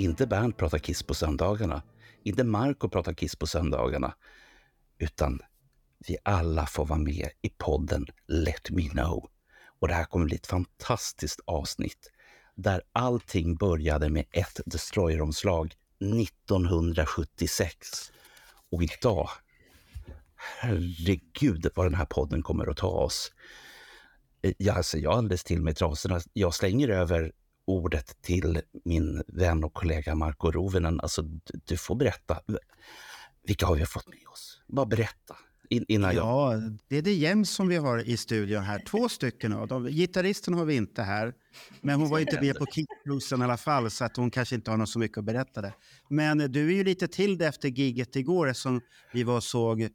Inte Bernt pratar Kiss på söndagarna, inte Marco pratar Kiss på söndagarna, utan vi alla får vara med i podden Let Me Know. Och det här kommer bli ett fantastiskt avsnitt där allting började med ett Destroyer-omslag 1976. Och idag, herregud vad den här podden kommer att ta oss. Eh, jag, alltså jag är alldeles till mig trasorna. Jag slänger över ordet till min vän och kollega Marko Rovinen. Alltså, du, du får berätta. Vilka har vi fått med oss? Bara berätta. In, innan jag... Ja, det är det jäms som vi har i studion här. Två stycken av dem. Gitarristen har vi inte här. Men hon var inte med på Kickbluesen i alla fall, så att hon kanske inte har något så mycket att berätta. Det. Men du är ju lite till det efter giget igår, som vi var och såg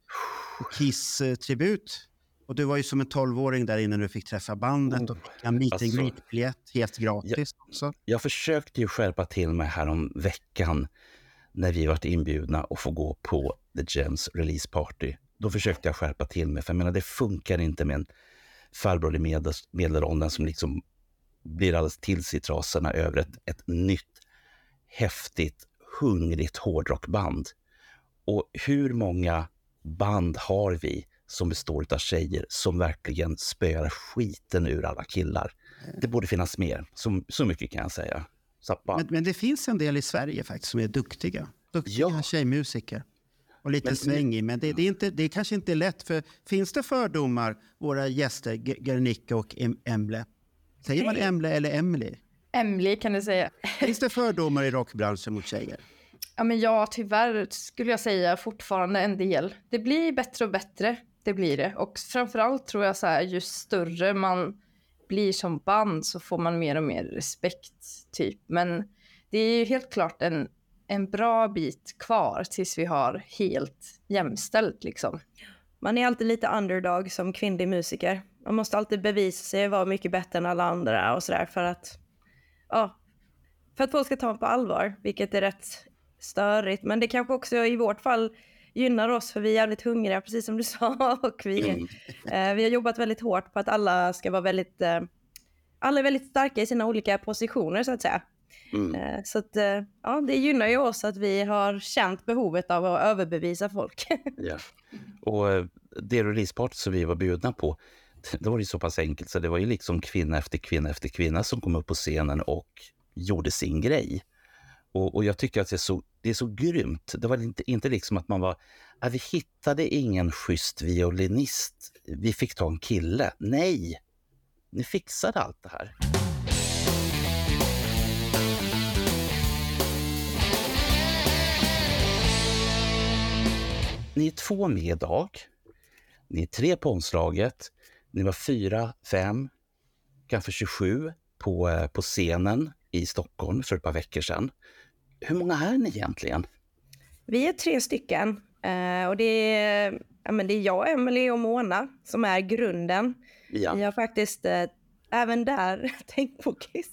Kiss-tribut. Och du var ju som en tolvåring där inne när du fick träffa bandet och fick en meet and Alltså- greet-biljett helt gratis också. Jag försökte ju skärpa till mig här om veckan när vi varit inbjudna att få gå på The Gems release party. Då försökte jag skärpa till mig, för jag menar det funkar inte med en farbror i medel, medelåldern som liksom blir alldeles till sig i trasorna över ett, ett nytt, häftigt, hungrigt hårdrockband. Och hur många band har vi som består av tjejer som verkligen spöar skiten ur alla killar? Det borde finnas mer, så, så mycket kan jag säga. Men, men det finns en del i Sverige faktiskt som är duktiga. Duktiga Ja. tjejmusiker. Och lite Men- svängig, men det, det, är inte, det är kanske inte lätt. För finns det fördomar, våra gäster, Guernica och em Emble? Säger man Emble eller Emily? Emily kan du säga. Finns det fördomar i rockbranschen mot tjejer? Ja, men ja, tyvärr skulle jag säga fortfarande en del. Det blir bättre och bättre, det blir det. Och framförallt tror jag så här, ju större man blir som band så får man mer och mer respekt, typ. Men det är ju helt klart en, en bra bit kvar tills vi har helt jämställt, liksom. Man är alltid lite underdog som kvinnlig musiker. Man måste alltid bevisa sig vara mycket bättre än alla andra och sådär för att, ja, för att folk ska ta en på allvar, vilket är rätt störigt. Men det kanske också i vårt fall gynnar oss för vi är jävligt hungriga, precis som du sa. Och vi, eh, vi har jobbat väldigt hårt på att alla ska vara väldigt, eh, alla är väldigt starka i sina olika positioner så att säga. mm. Eh, så att, eh, ja, det gynnar ju oss att vi har känt behovet av att överbevisa folk. Ja. Och eh, det releaseparty som vi var bjudna på, det var ju så pass enkelt så det var ju liksom kvinna efter kvinna efter kvinna som kom upp på scenen och gjorde sin grej. Och, och jag tycker att det är, så, det är så grymt. Det var inte, inte liksom att man var, "Ah, vi hittade ingen schysst violinist, vi fick ta en kille. Nej, ni fixade allt det här. Ni är två med idag. Ni är tre på omslaget. Ni var fyra, fem, kanske 27 på, eh, på scenen i Stockholm för ett par veckor sedan. Hur många är ni egentligen? Vi är tre stycken. Eh, och det är, ja, men det är jag, Emily och Mona som är grunden. Ja. Vi har faktiskt eh, även där tänkt på Kiss.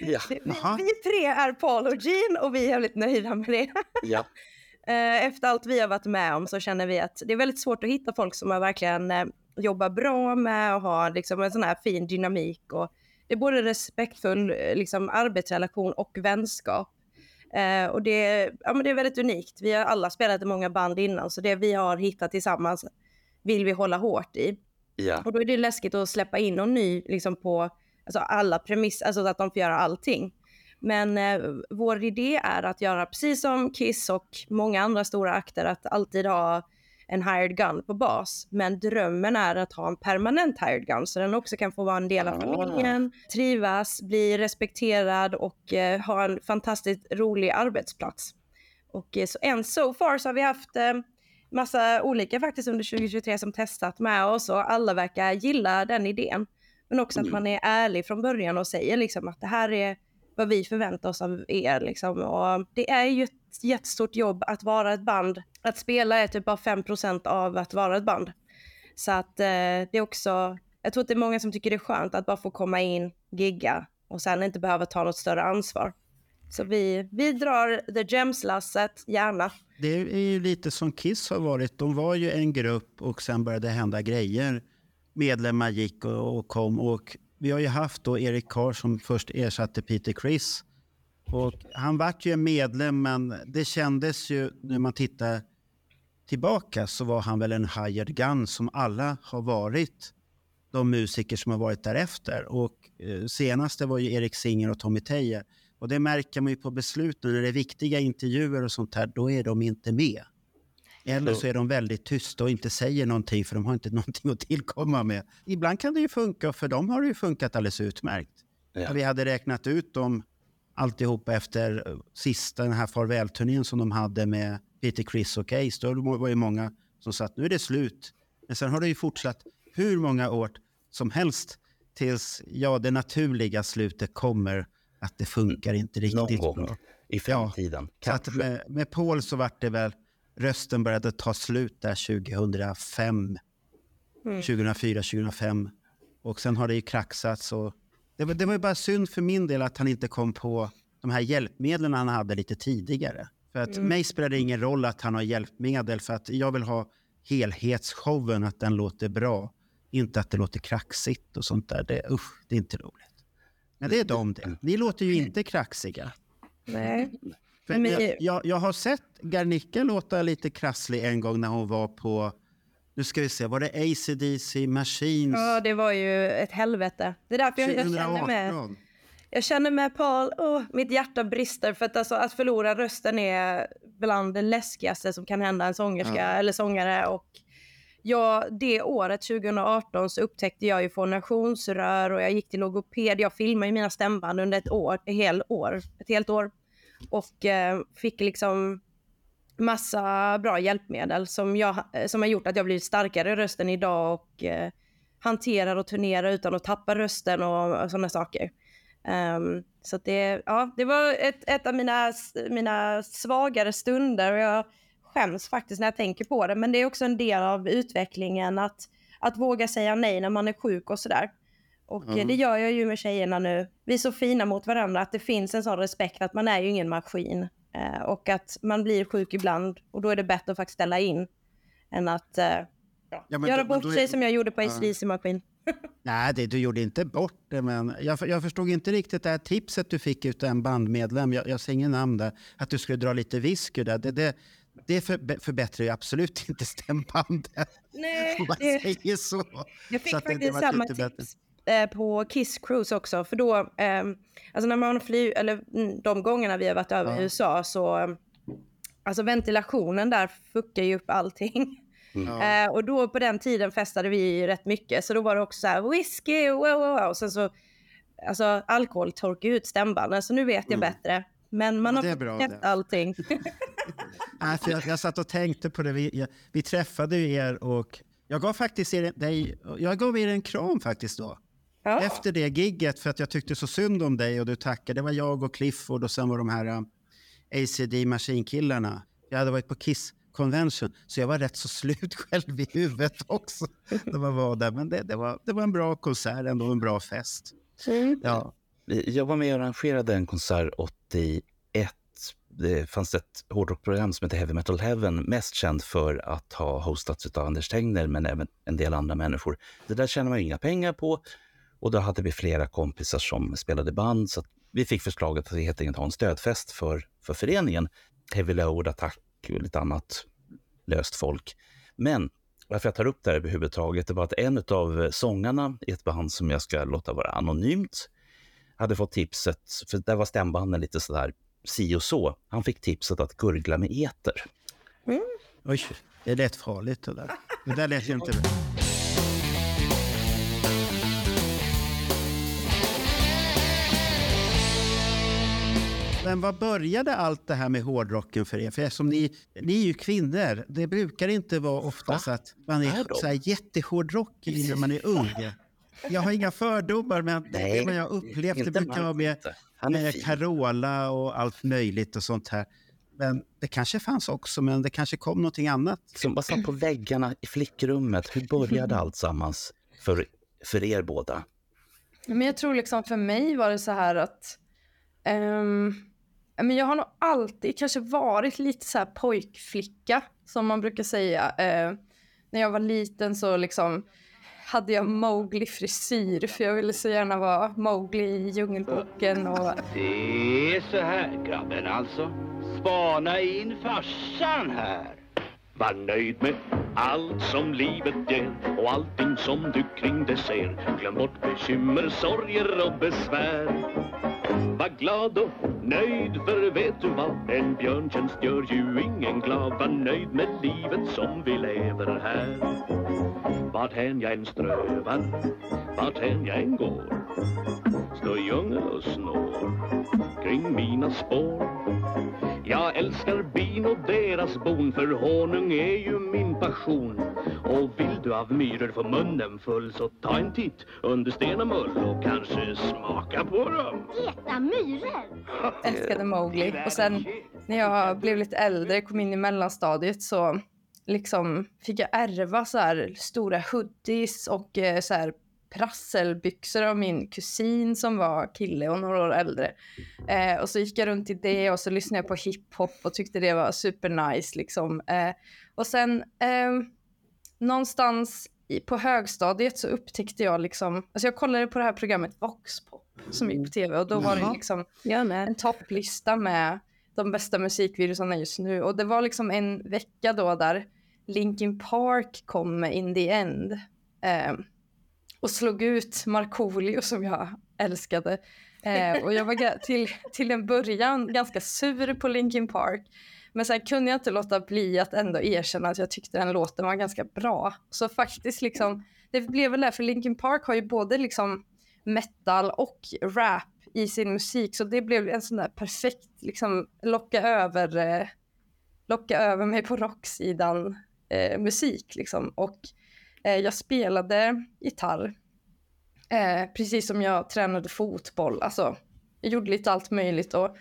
Ja. vi, vi tre är Paul och Jean och vi är väldigt nöjda med det. ja. Eh, Efter allt vi har varit med om så känner vi att det är väldigt svårt att hitta folk som har verkligen jobbar bra med och har liksom en sån här fin dynamik. Och det är både respektfull liksom, arbetsrelation och vänskap. Eh, och det, ja, men det är väldigt unikt. Vi har alla spelat i många band innan så det vi har hittat tillsammans vill vi hålla hårt i. ja. Och då är det läskigt att släppa in någon ny liksom på alltså alla premisser, alltså att de får göra allting. Men eh, vår idé är att göra precis som Kiss och många andra stora akter, att alltid ha en hired gun på bas. Men drömmen är att ha en permanent hired gun så den också kan få vara en del av Ah. familjen, trivas, bli respekterad och eh, ha en fantastiskt rolig arbetsplats. Och eh, så än so far så har vi haft eh, massa olika faktiskt under 2023 som testat med oss och alla verkar gilla den idén. Men också att Mm. man är ärlig från början och säger liksom att det här är vad vi förväntar oss av er. Liksom. Och det är ju ett jättestort jobb att vara ett band. Att spela är typ bara 5% av att vara ett band. Så att eh, det är också, jag tror att det är många som tycker det är skönt att bara få komma in, gigga och sen inte behöva ta något större ansvar. Så vi, vi drar The Gems-lasset, gärna. Det är ju lite som Kiss har varit. De var ju en grupp och sen började det hända grejer. Medlemmar gick och, och kom och vi har ju haft då Erik Carr som först ersatte Peter Criss. Och han vart ju en medlem men det kändes ju när man tittar tillbaka så var han väl en hired gun som alla har varit de musiker som har varit därefter. Och eh, senaste var ju Erik Singer och Tommy Tejer. Och det märker man ju på besluten. När det är viktiga intervjuer och sånt här, då är de inte med. Eller så är de väldigt tysta och inte säger någonting för de har inte någonting att tillkomma med. Ibland kan det ju funka och för dem har det ju funkat alldeles utmärkt. Ja. Vi hade räknat ut dem alltihopa efter eh, sista den här farvälturnén som de hade med Peter Criss och Ace. Då var det många som sa att nu är det slut. Men sen har det ju fortsatt hur många år som helst tills ja, det naturliga slutet kommer att det funkar inte Någon riktigt gång bra. i framtiden. Så att Kanske. med, med Paul så vart det väl, rösten började ta slut där 2005, Mm. 2004, 2005. Och sen har det ju kraxats och det var, det var ju bara synd för min del att han inte kom på de här hjälpmedlen han hade lite tidigare. För att Mm. mig spelar det ingen roll att han har hjälpmedel för att jag vill ha helhetsshowen, att den låter bra. Inte att det låter kraxigt och sånt där. Det, usch, det är inte roligt. Men det är de det. Ni låter ju inte kraxiga. Nej. För Men- jag, jag, jag har sett Garnica låta lite krasslig en gång när hon var på, nu ska vi se, var det ACDC Machines Ja, det var ju ett helvete. Det är därför jag, jag känner med. 2018? Jag känner med Paul, åh, mitt hjärta brister för att alltså, att förlora rösten är bland det läskigaste som kan hända en sångerska Ja. eller sångare. Och ja, det året, 2018, så upptäckte jag ju fonationsrör och jag gick till logoped. Jag filmade ju mina stämband under ett år, ett helt år, ett helt år. Och eh, fick liksom massa bra hjälpmedel som, jag, som har gjort att jag blivit starkare i rösten idag och eh, hanterar och turnerar utan att tappa rösten och, och sådana saker. Ehm, så det, ja, det var ett, ett av mina, mina svagare stunder och jag skäms faktiskt när jag tänker på det. Men det är också en del av utvecklingen att, att våga säga nej när man är sjuk och sådär. Och eh, det gör jag ju med tjejerna nu. Vi är så fina mot varandra att det finns en sån respekt att man är ju ingen maskin. Eh, och att man blir sjuk ibland och då är det bättre att faktiskt ställa in än att eh, Ja, men göra bort då är- sig som jag gjorde på Ja. ACDC Maskin. Nej, det, du gjorde inte bort det, men jag, jag förstod inte riktigt det här tipset du fick ut en bandmedlem, jag, jag säger ingen namn där, att du skulle dra lite whisky där. Det, det, det för, förbättrar ju absolut inte stämbandet, Nej, om man det, säger så. Jag fick Så att det- det faktiskt samma bättre. Eh, på Kiss Cruise också. För då, ehm, alltså när man flyr, eller mm, de gångerna vi har varit över Ja. i USA så, alltså ventilationen där fuckar ju upp allting. Ja. Eh, och då på den tiden festade vi ju rätt mycket. Så då var det också så här whisky, wow, wow, wow. Och sen så, alltså alkohol torkar ut stämbanden. Så nu vet jag Mm. bättre. Men man Ja, har bra rätt det. allting. Nej, för jag, jag satt och tänkte på det. Vi, jag, vi träffade ju er och Jag gav faktiskt er, dig, jag gav er en kram faktiskt då. Ja. Efter det gigget för att jag tyckte så synd om dig och du tackade. Det var jag och Clifford och sen var de här um, ACD Machine-killarna. Jag hade varit på Kiss Convention så jag var rätt så slut själv i huvudet också när man var där. Men det, det, var, det var en bra konsert ändå, en bra fest. Mm. Ja, Jag var med och arrangerade en konsert 81. Det fanns ett hårdrockprogram som heter Heavy Metal Heaven, mest känd för att ha hostats av Anders Tegner, men även en del andra människor. Det där tjänade man inga pengar på och då hade vi flera kompisar som spelade band, så att vi fick förslaget att helt enkelt ha en stödfest för, för föreningen. Heavy Load, Attack och lite annat löst folk. Men varför jag tar upp det här överhuvudtaget, det var att en av sångarna i ett band som jag ska låta vara anonymt, hade fått tipset, för där var stämbanden lite sådär si och så. Han fick tipset att gurgla med eter. oj, det lät farligt det där. Det där lät ju inte bra. Men vad började allt det här med hårdrocken för er? För eftersom ni, ni är ju kvinnor, det brukar inte vara ofta så att man Är är så här jättehårdrockig när man är ung. Jag har inga fördomar, men det är vad jag upplevt. Det brukar vara med, med. Carola och allt möjligt och sånt här. Men det kanske fanns också, men det kanske kom någonting annat. Som bara satt på väggarna i flickrummet. Hur började allt sammans för, för er båda? Men jag tror liksom för mig var det så här att ehm, men jag har nog alltid kanske varit lite så här pojkflicka som man brukar säga. Eh, när jag var liten så liksom hade jag Mowgli-frisyr för jag ville så gärna vara Mowgli i Djungelboken och Det är så här grabben alltså. Spana in farsan här. Var nöjd med allt som livet ger och allting som du kring det ser. Glöm bort bekymmer, sorger och besvär. Var glad och nöjd för vet du vad? En björntjänst gör ju ingen glad. Var nöjd med livet som vi lever här. Varthän jag än strövar, varthän jag än går står djungel och snår kring mina spår. Jag älskar bin och deras bon för honung är ju min passion. Och vill du av myror få munnen full så ta en titt under sten och mull och kanske smaka på dem. Äta myror? älskade Mowgli. Och sen när jag blev lite äldre, kom in i mellanstadiet så liksom fick jag ärva så här stora hoodies och eh, så här prasselbyxor av min kusin som var kille och några år äldre. Eh, och så gick jag runt i det och så lyssnade jag på hiphop och tyckte det var supernice liksom. Eh, och sen ehm, någonstans i, på högstadiet så upptäckte jag liksom, alltså jag kollade på det här programmet Voxpop som gick på tv och då var det Jaha. liksom en topplista med de bästa musikvideorna just nu. Och det var liksom en vecka då där Linkin Park kom med In the End. Eh, och slog ut Markoolio som jag älskade. Eh, och jag var till, till en början ganska sur på Linkin Park. Men sen kunde jag inte låta bli att ändå erkänna att jag tyckte den låten var ganska bra. Så faktiskt liksom, det blev väl det. för Linkin Park har ju både liksom metal och rap i sin musik. Så det blev en sån där perfekt, liksom locka över, eh, locka över mig på rocksidan eh, musik liksom. Och eh, jag spelade gitarr, eh, precis som jag tränade fotboll. Alltså, jag gjorde lite allt möjligt och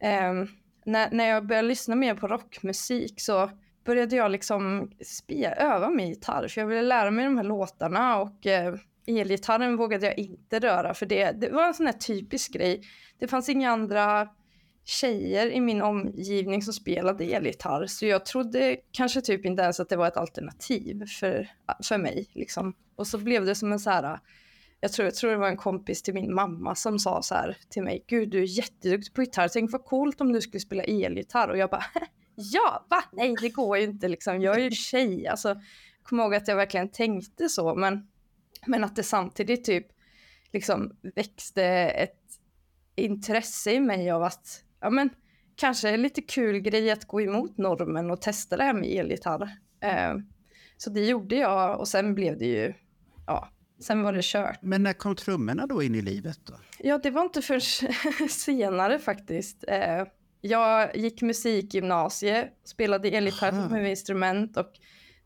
ehm, när, när jag började lyssna mer på rockmusik så började jag liksom spia, öva mig gitarr för jag ville lära mig de här låtarna och eh, elgitarren vågade jag inte röra för det, det var en sån här typisk grej. Det fanns inga andra tjejer i min omgivning som spelade elgitarr så jag trodde kanske typ inte ens att det var ett alternativ för, för mig liksom. Och så blev det som en så här jag tror, jag tror det var en kompis till min mamma som sa så här till mig, gud du är jätteduktig på gitarr, tänk vad coolt om du skulle spela elgitarr och jag bara, ja, va? Nej, det går ju inte liksom, jag är ju tjej, alltså, jag kommer ihåg att jag verkligen tänkte så, men, men att det samtidigt typ liksom växte ett intresse i mig av att, ja men, kanske en lite kul grej att gå emot normen och testa det här med elgitarr. Eh, så det gjorde jag och sen blev det ju, ja, sen var det kört. Men när kom trummorna då in i livet? Då? Ja, det var inte förrän senare faktiskt. Eh, jag gick musikgymnasie, spelade elgitarr Aha. som instrument och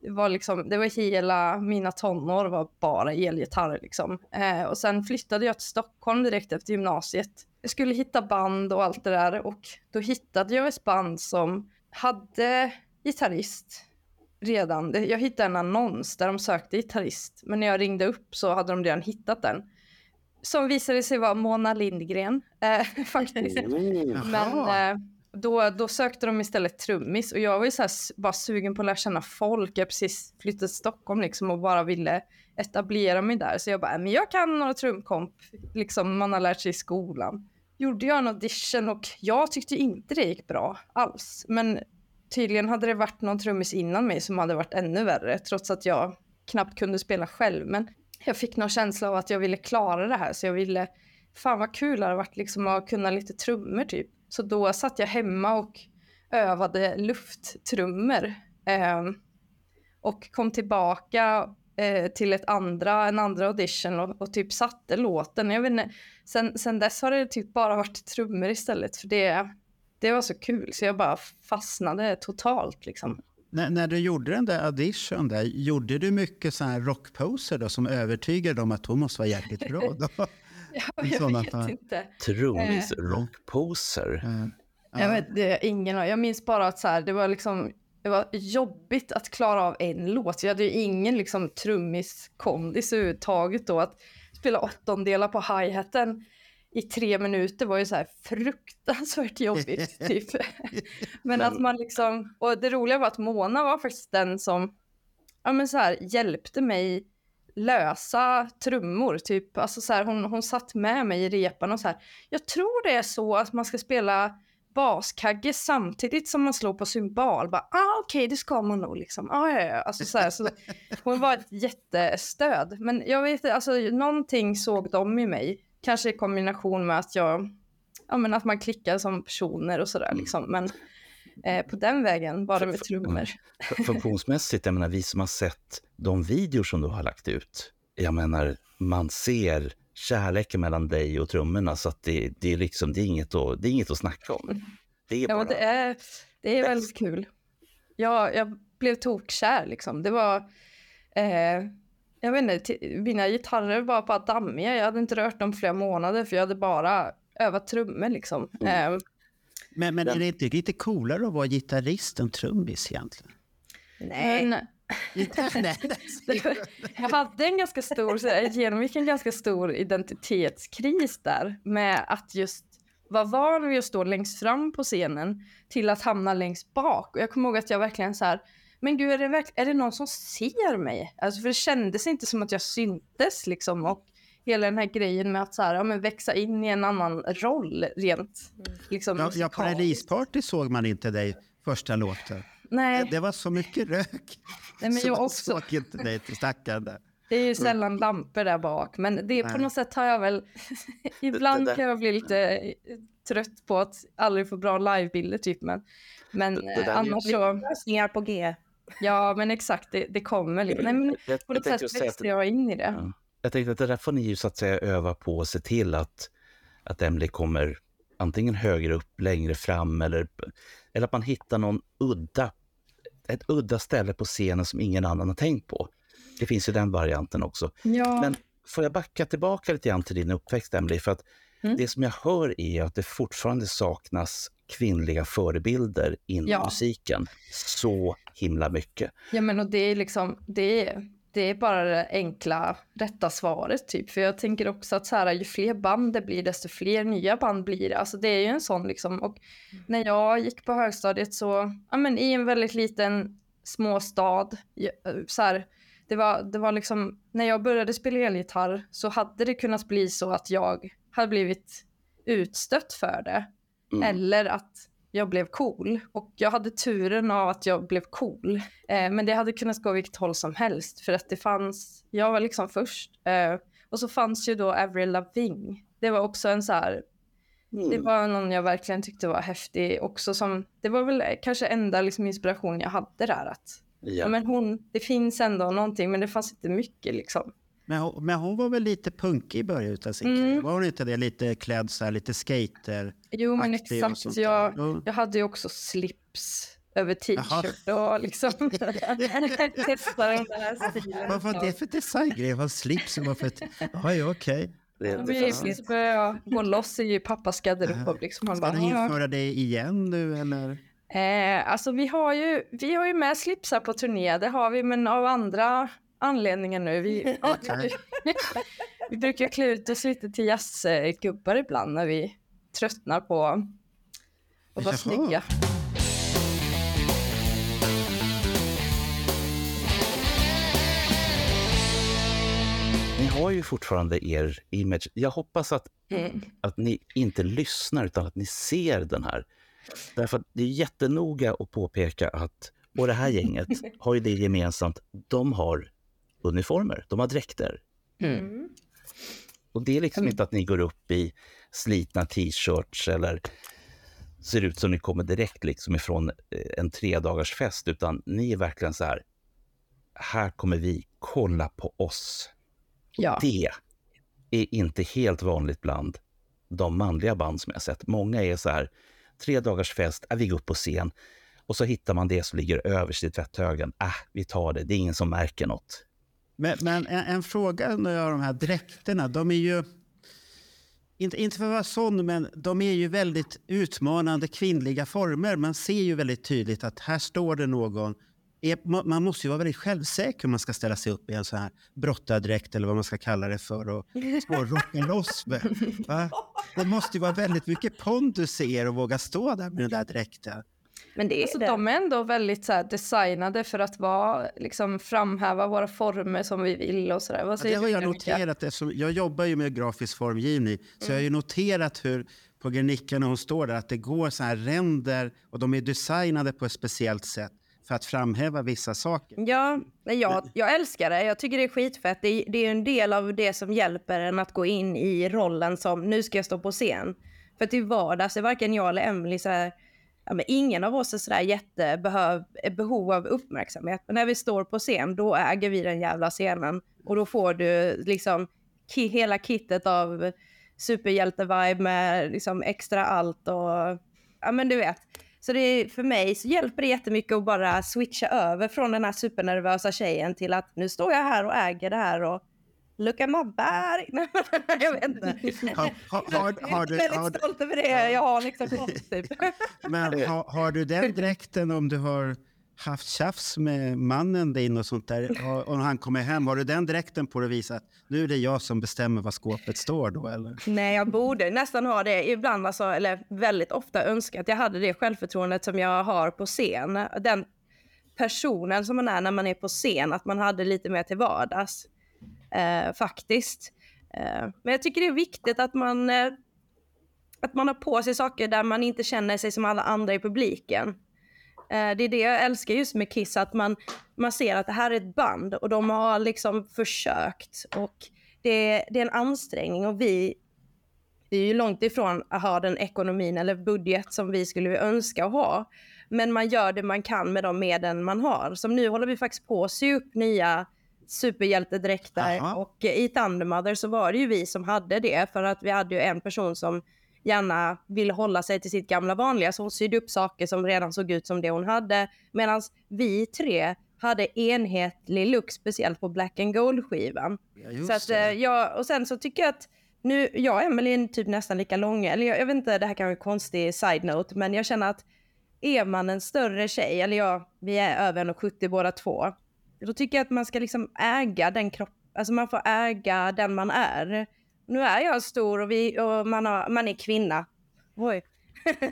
det var liksom, det var hela mina tonår var bara elgitarr liksom. Eh, och sen flyttade jag till Stockholm direkt efter gymnasiet. Jag skulle hitta band och allt det där och då hittade jag ett band som hade gitarrist redan. Jag hittade en annons där de sökte gitarrist, men när jag ringde upp så hade de redan hittat den. Som visade sig vara Mona Lindgren, eh, faktiskt. Men eh, då, då sökte de istället trummis och jag var ju så här, bara sugen på att lära känna folk. Jag precis flyttat till Stockholm liksom och bara ville etablera mig där. Så jag bara, äh, men jag kan några trumkomp, liksom man har lärt sig i skolan. Gjorde jag en audition och jag tyckte inte det gick bra alls. Men tydligen hade det varit någon trummis innan mig som hade varit ännu värre, trots att jag knappt kunde spela själv. Men jag fick någon känsla av att jag ville klara det här, så jag ville, fan vad kul det hade varit liksom att kunna lite trummor typ. Så då satt jag hemma och övade lufttrummor. ehm, och kom tillbaka eh, till ett andra, en andra audition och, och typ satte låten. Jag vet inte, sen, sen dess har det typ bara varit trummor istället, för det, det var så kul så jag bara fastnade totalt liksom. När, när du gjorde den där audition, där, gjorde du mycket så här rockposer då, som övertygade om att hon måste vara jäkligt bra? Då? Ja, jag vet fall. inte. Trummis, rockposer. Eh, ja. Jag, vet, det, ingen, jag minns bara att så här, det var liksom det var jobbigt att klara av en låt. Jag hade ju ingen liksom, trummis-kondis överhuvudtaget då. Att spela åttondelar på hi-haten i tre minuter var ju så här fruktansvärt jobbigt. typ. Men att man liksom, och det roliga var att Mona var faktiskt den som ja, men så här, hjälpte mig lösa trummor. Typ. Alltså så här, hon, hon satt med mig i repan och så här, jag tror det är så att man ska spela baskagge samtidigt som man slår på cymbal. Bara, ah, okej, det ska man nog liksom. Ah, ja, ja. Alltså, så här, så hon var ett jättestöd. Men jag vet inte, alltså, någonting såg de i mig. Kanske i kombination med att jag, ja men att man klickar som personer och sådär liksom. Men eh, på den vägen det med trummor. Funktionsmässigt, jag menar vi som har sett de videor som du har lagt ut. Jag menar, man ser kärleken mellan dig och trummorna så att det, det, är, liksom, det, är, inget att, det är inget att snacka om. Det är Ja, bara... men det är, det är väldigt kul. Jag, jag blev tokkär liksom. Det var, eh, jag vet inte, mina gitarrer var bara dammiga. Jag hade inte rört dem flera månader för jag hade bara övat trummor liksom. Mm. Eh, Men, men är det inte lite coolare att vara gitarrist än trummis egentligen? nej. Men, jag hade en ganska stor, jag genomgick en ganska stor identitetskris där med att just vara van vid att stå längst fram på scenen till att hamna längst bak. Och jag kommer ihåg att jag verkligen så här, men gud är det, verk- är det någon som ser mig? Alltså för det kändes inte som att jag syntes liksom och hela den här grejen med att så här, ja, men växa in i en annan roll rent liksom Ja, ja, releaseparty såg man inte dig första låten. Nej, Det var så mycket rök. nej men så jag man också. såg inte dig till stackaren där. Det är ju sällan lampor där bak, men det är på något sätt har jag väl... Ibland det kan jag bli lite eh, trött på att aldrig få bra livebilder typ, men, men Det- det eh, där är ju- annars så... Lösningar på G. Ja, men exakt, det, det kommer. lite. Nej, men jag, på något sätt växte jag in i det. Ja. Jag tänkte att det där får ni ju så att säga öva på och se till att, att Emily kommer antingen högre upp, längre fram eller, eller att man hittar någon udda, ett udda ställe på scenen som ingen annan har tänkt på. Det finns ju den varianten också. Ja, Men får jag backa tillbaka lite grann till din uppväxt, Emily? För att Mm. det som jag hör är att det fortfarande saknas kvinnliga förebilder inom Ja. musiken. Så himla mycket. ja, men och det är liksom... Det är, det är bara det enkla, rätta svaret typ. För jag tänker också att så här, ju fler band det blir, desto fler nya band blir det. Alltså det är ju en sån liksom. Och när jag gick på högstadiet så, ja men i en väldigt liten småstad, så här, det var, det var liksom, när jag började spela elgitarr så hade det kunnat bli så att jag hade blivit utstött för det. Mm. Eller att jag blev cool. Och jag hade turen av att jag blev cool. Eh, men det hade kunnat gå vilket håll som helst. För att det fanns, jag var liksom först. Eh, och så fanns ju då Avril Lavigne. Det var också en så här, Mm. det var någon jag verkligen tyckte var häftig också som, det var väl kanske enda liksom inspiration jag hade där att, ja. Men hon, det finns ändå någonting men det fanns inte mycket liksom. Men hon, men hon var väl lite punkig i början av sin Mm. karriär? Var hon inte det? Lite klädd så här, lite skater? Jo men exakt, jag, jag hade ju också slips över t-shirt och liksom testa den där stilen. Vad var det för designgrej? Vad slips och vad för ett... Ja, ja, okej. Vi så började jag gå loss i pappas garderob. Liksom. Han Ska "Ja." införa det igen nu eller? Eh, alltså vi har, ju, vi har ju med slipsar på turné, det har vi, men av andra anledningar nu. Vi, vi brukar klä ut oss lite till jazzgubbar ibland när vi tröttnar på att vara snygga. Ni har ju fortfarande er image. Jag hoppas att, Mm. att ni inte lyssnar utan att ni ser den här. Därför det är jättenoga att påpeka att, och det här gänget har ju det gemensamt, de har uniformer, de har dräkter. Mm. Och det är liksom inte att ni går upp i slitna t-shirts eller ser ut som ni kommer direkt liksom ifrån eh, en tredagars fest, utan ni är verkligen så här, här kommer vi, kolla på oss. Ja. Det är inte helt vanligt bland de manliga band som jag sett. Många är så här, tre dagars fest, äh, vi går upp på scen och så hittar man det som ligger överst i tvätthögen. Äh, vi tar det, det är ingen som märker något. Men, men en, en fråga när jag har de här dräkterna. De är ju, inte, inte för att vara sån, men de är ju väldigt utmanande kvinnliga former. Man ser ju väldigt tydligt att här står det någon. Är- Man måste ju vara väldigt självsäker om man ska ställa sig upp i en sån här brottardräkt eller vad man ska kalla det för och stå och rocka loss med. Va? Det måste ju vara väldigt mycket pondus i er att våga stå där med den där dräkten. Men det är Alltså, det. de är ändå väldigt så här, designade för att vara, liksom, framhäva våra former som vi vill och sådär. Vad Ja, säger det har jag noterat eftersom jag jobbar ju med grafisk formgivning. Så jag har ju noterat hur på Gernicka när hon står där att det går så här ränder och de är designade på ett speciellt sätt för att framhäva vissa saker. Ja, jag, jag älskar det. Jag tycker det är skitfett. Det det är en del av det som hjälper en att gå in i rollen som nu ska jag stå på scen. För till vardags är varken jag eller Emily så här, ja, men ingen av oss är sådär jättebehov eh, behov av uppmärksamhet. Men när vi står på scen, då äger vi den jävla scenen. Och då får du liksom ki hela kittet av superhjälte-vibe med liksom extra allt och ja men du vet. Så det är, för mig så hjälper det jättemycket att bara switcha över från den här supernervösa tjejen till att nu står jag här och äger det här och look at my body. jag vet inte. Har, har, har, har, jag du, är väldigt har, stolt över det jag har liksom fått typ. men har, du den dräkten om du har haft tjafs med mannen din och sånt där? Och, och han kommer hem, har du den dräkten på dig och visar att nu är det jag som bestämmer var skåpet står då eller? Nej, jag borde nästan ha det. Ibland, alltså, eller väldigt ofta önska att jag hade det självförtroendet som jag har på scen. Den personen som man är när man är på scen, att man hade lite mer till vardags. Eh, faktiskt. Eh, men jag tycker det är viktigt att man, eh, att man har på sig saker där man inte känner sig som alla andra i publiken. Eh, det är det jag älskar just med Kiss, att man, man ser att det här är ett band och de har liksom försökt. Och det, det är en ansträngning och vi, vi är ju långt ifrån att ha den ekonomin eller budget som vi skulle önska att ha. Men man gör det man kan med de medel man har. Som nu håller vi faktiskt på att sy upp nya superhjältedräkter. Aha. och eh, i Thundermother så var det ju vi som hade det för att vi hade ju en person som gärna ville hålla sig till sitt gamla vanliga. Så hon sydde upp saker som redan såg ut som det hon hade. Medan vi tre hade enhetlig look speciellt på Black and Gold-skivan. Ja, just Så att, eh, jag, och sen så tycker jag att nu, jag och Emily är typ nästan lika långa, eller jag, jag vet inte, det här kan vara en konstig side-note, men jag känner att är man en större tjej, eller ja, vi är över 1,70 båda två, då tycker jag att man ska liksom äga den kropp, alltså man får äga den man är. Nu är jag stor och, vi, och man, har, man är kvinna. Oj.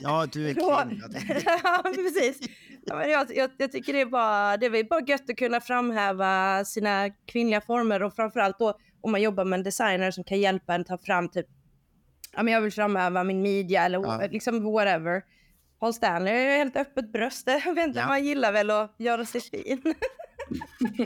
Ja, du är kvinna. ja, precis. Ja, jag, jag, jag tycker det är, bara, det är bara gött att kunna framhäva sina kvinnliga former och framförallt då om man jobbar med en designer som kan hjälpa en ta fram typ, ja men jag vill framhäva min midja eller Ja. liksom whatever. Paul Stanley är helt öppet bröst. Jag inte, Ja. man gillar väl att göra sig fin.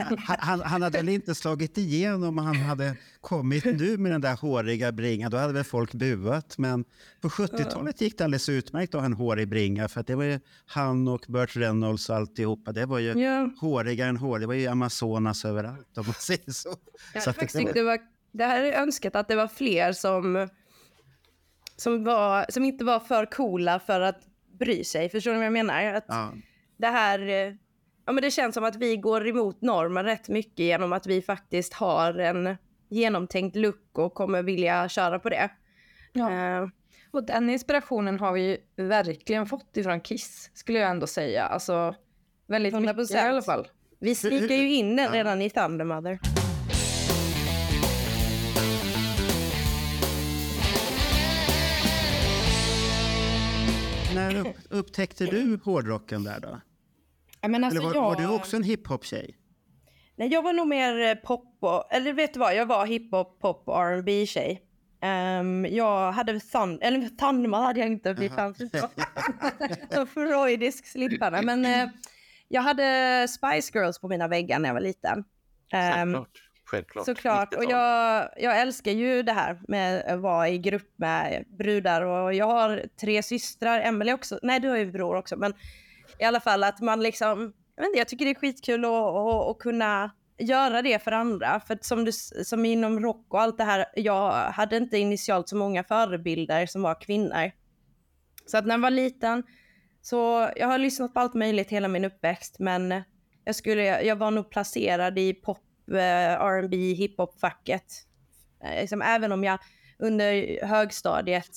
Han, han, han hade väl inte slagit igenom om han hade kommit nu med den där håriga bringan. Då hade väl folk buat. Men på 70-talet gick det alldeles utmärkt att ha en hårig bringa. För det var ju han och Burt Reynolds och alltihopa. Det var ju ja. hårigare än hår. Det var ju Amazonas överallt om man säger så. Jag så faktiskt det, det var, det här är önskat att det var fler som, som, var, som inte var för coola för att bry sig. Förstår ni vad jag menar? Att ja. det här, eh, ja men det känns som att vi går emot normen rätt mycket genom att vi faktiskt har en genomtänkt look och kommer vilja köra på det. Ja. Eh, Och den inspirationen har vi ju verkligen fått ifrån Kiss, skulle jag ändå säga. Alltså, väldigt 100%. mycket i alla fall. vi snikar ju in den redan i Thunder Mother. När upp, upptäckte du hårdrocken där då? Men alltså, var, jag, var du också en hiphop-tjej? Nej, jag var nog mer eh, pop och, eller vet du vad, jag var hiphop, pop och R&B tjej. Ehm, jag hade thun, eller Thunder hade jag inte, så. Freudisk slipparna. Men eh, jag hade Spice Girls på mina väggar när jag var liten. Ehm, Självklart. Såklart. Och 90-tal. jag, jag älskar ju det här med att vara i grupp med brudar. Och jag har tre systrar. Emelie också. Nej, du har ju bror också. Men i alla fall att man liksom... Jag, vet inte, jag tycker det är skitkul att, att, att kunna göra det för andra. För som, du, som inom rock och allt det här. Jag hade inte initialt så många förebilder som var kvinnor. Så att när jag var liten så jag har lyssnat på allt möjligt hela min uppväxt. Men jag, skulle, jag var nog placerad i pop, eh, R&B, hiphop-facket. Eh, liksom, även om jag under högstadiet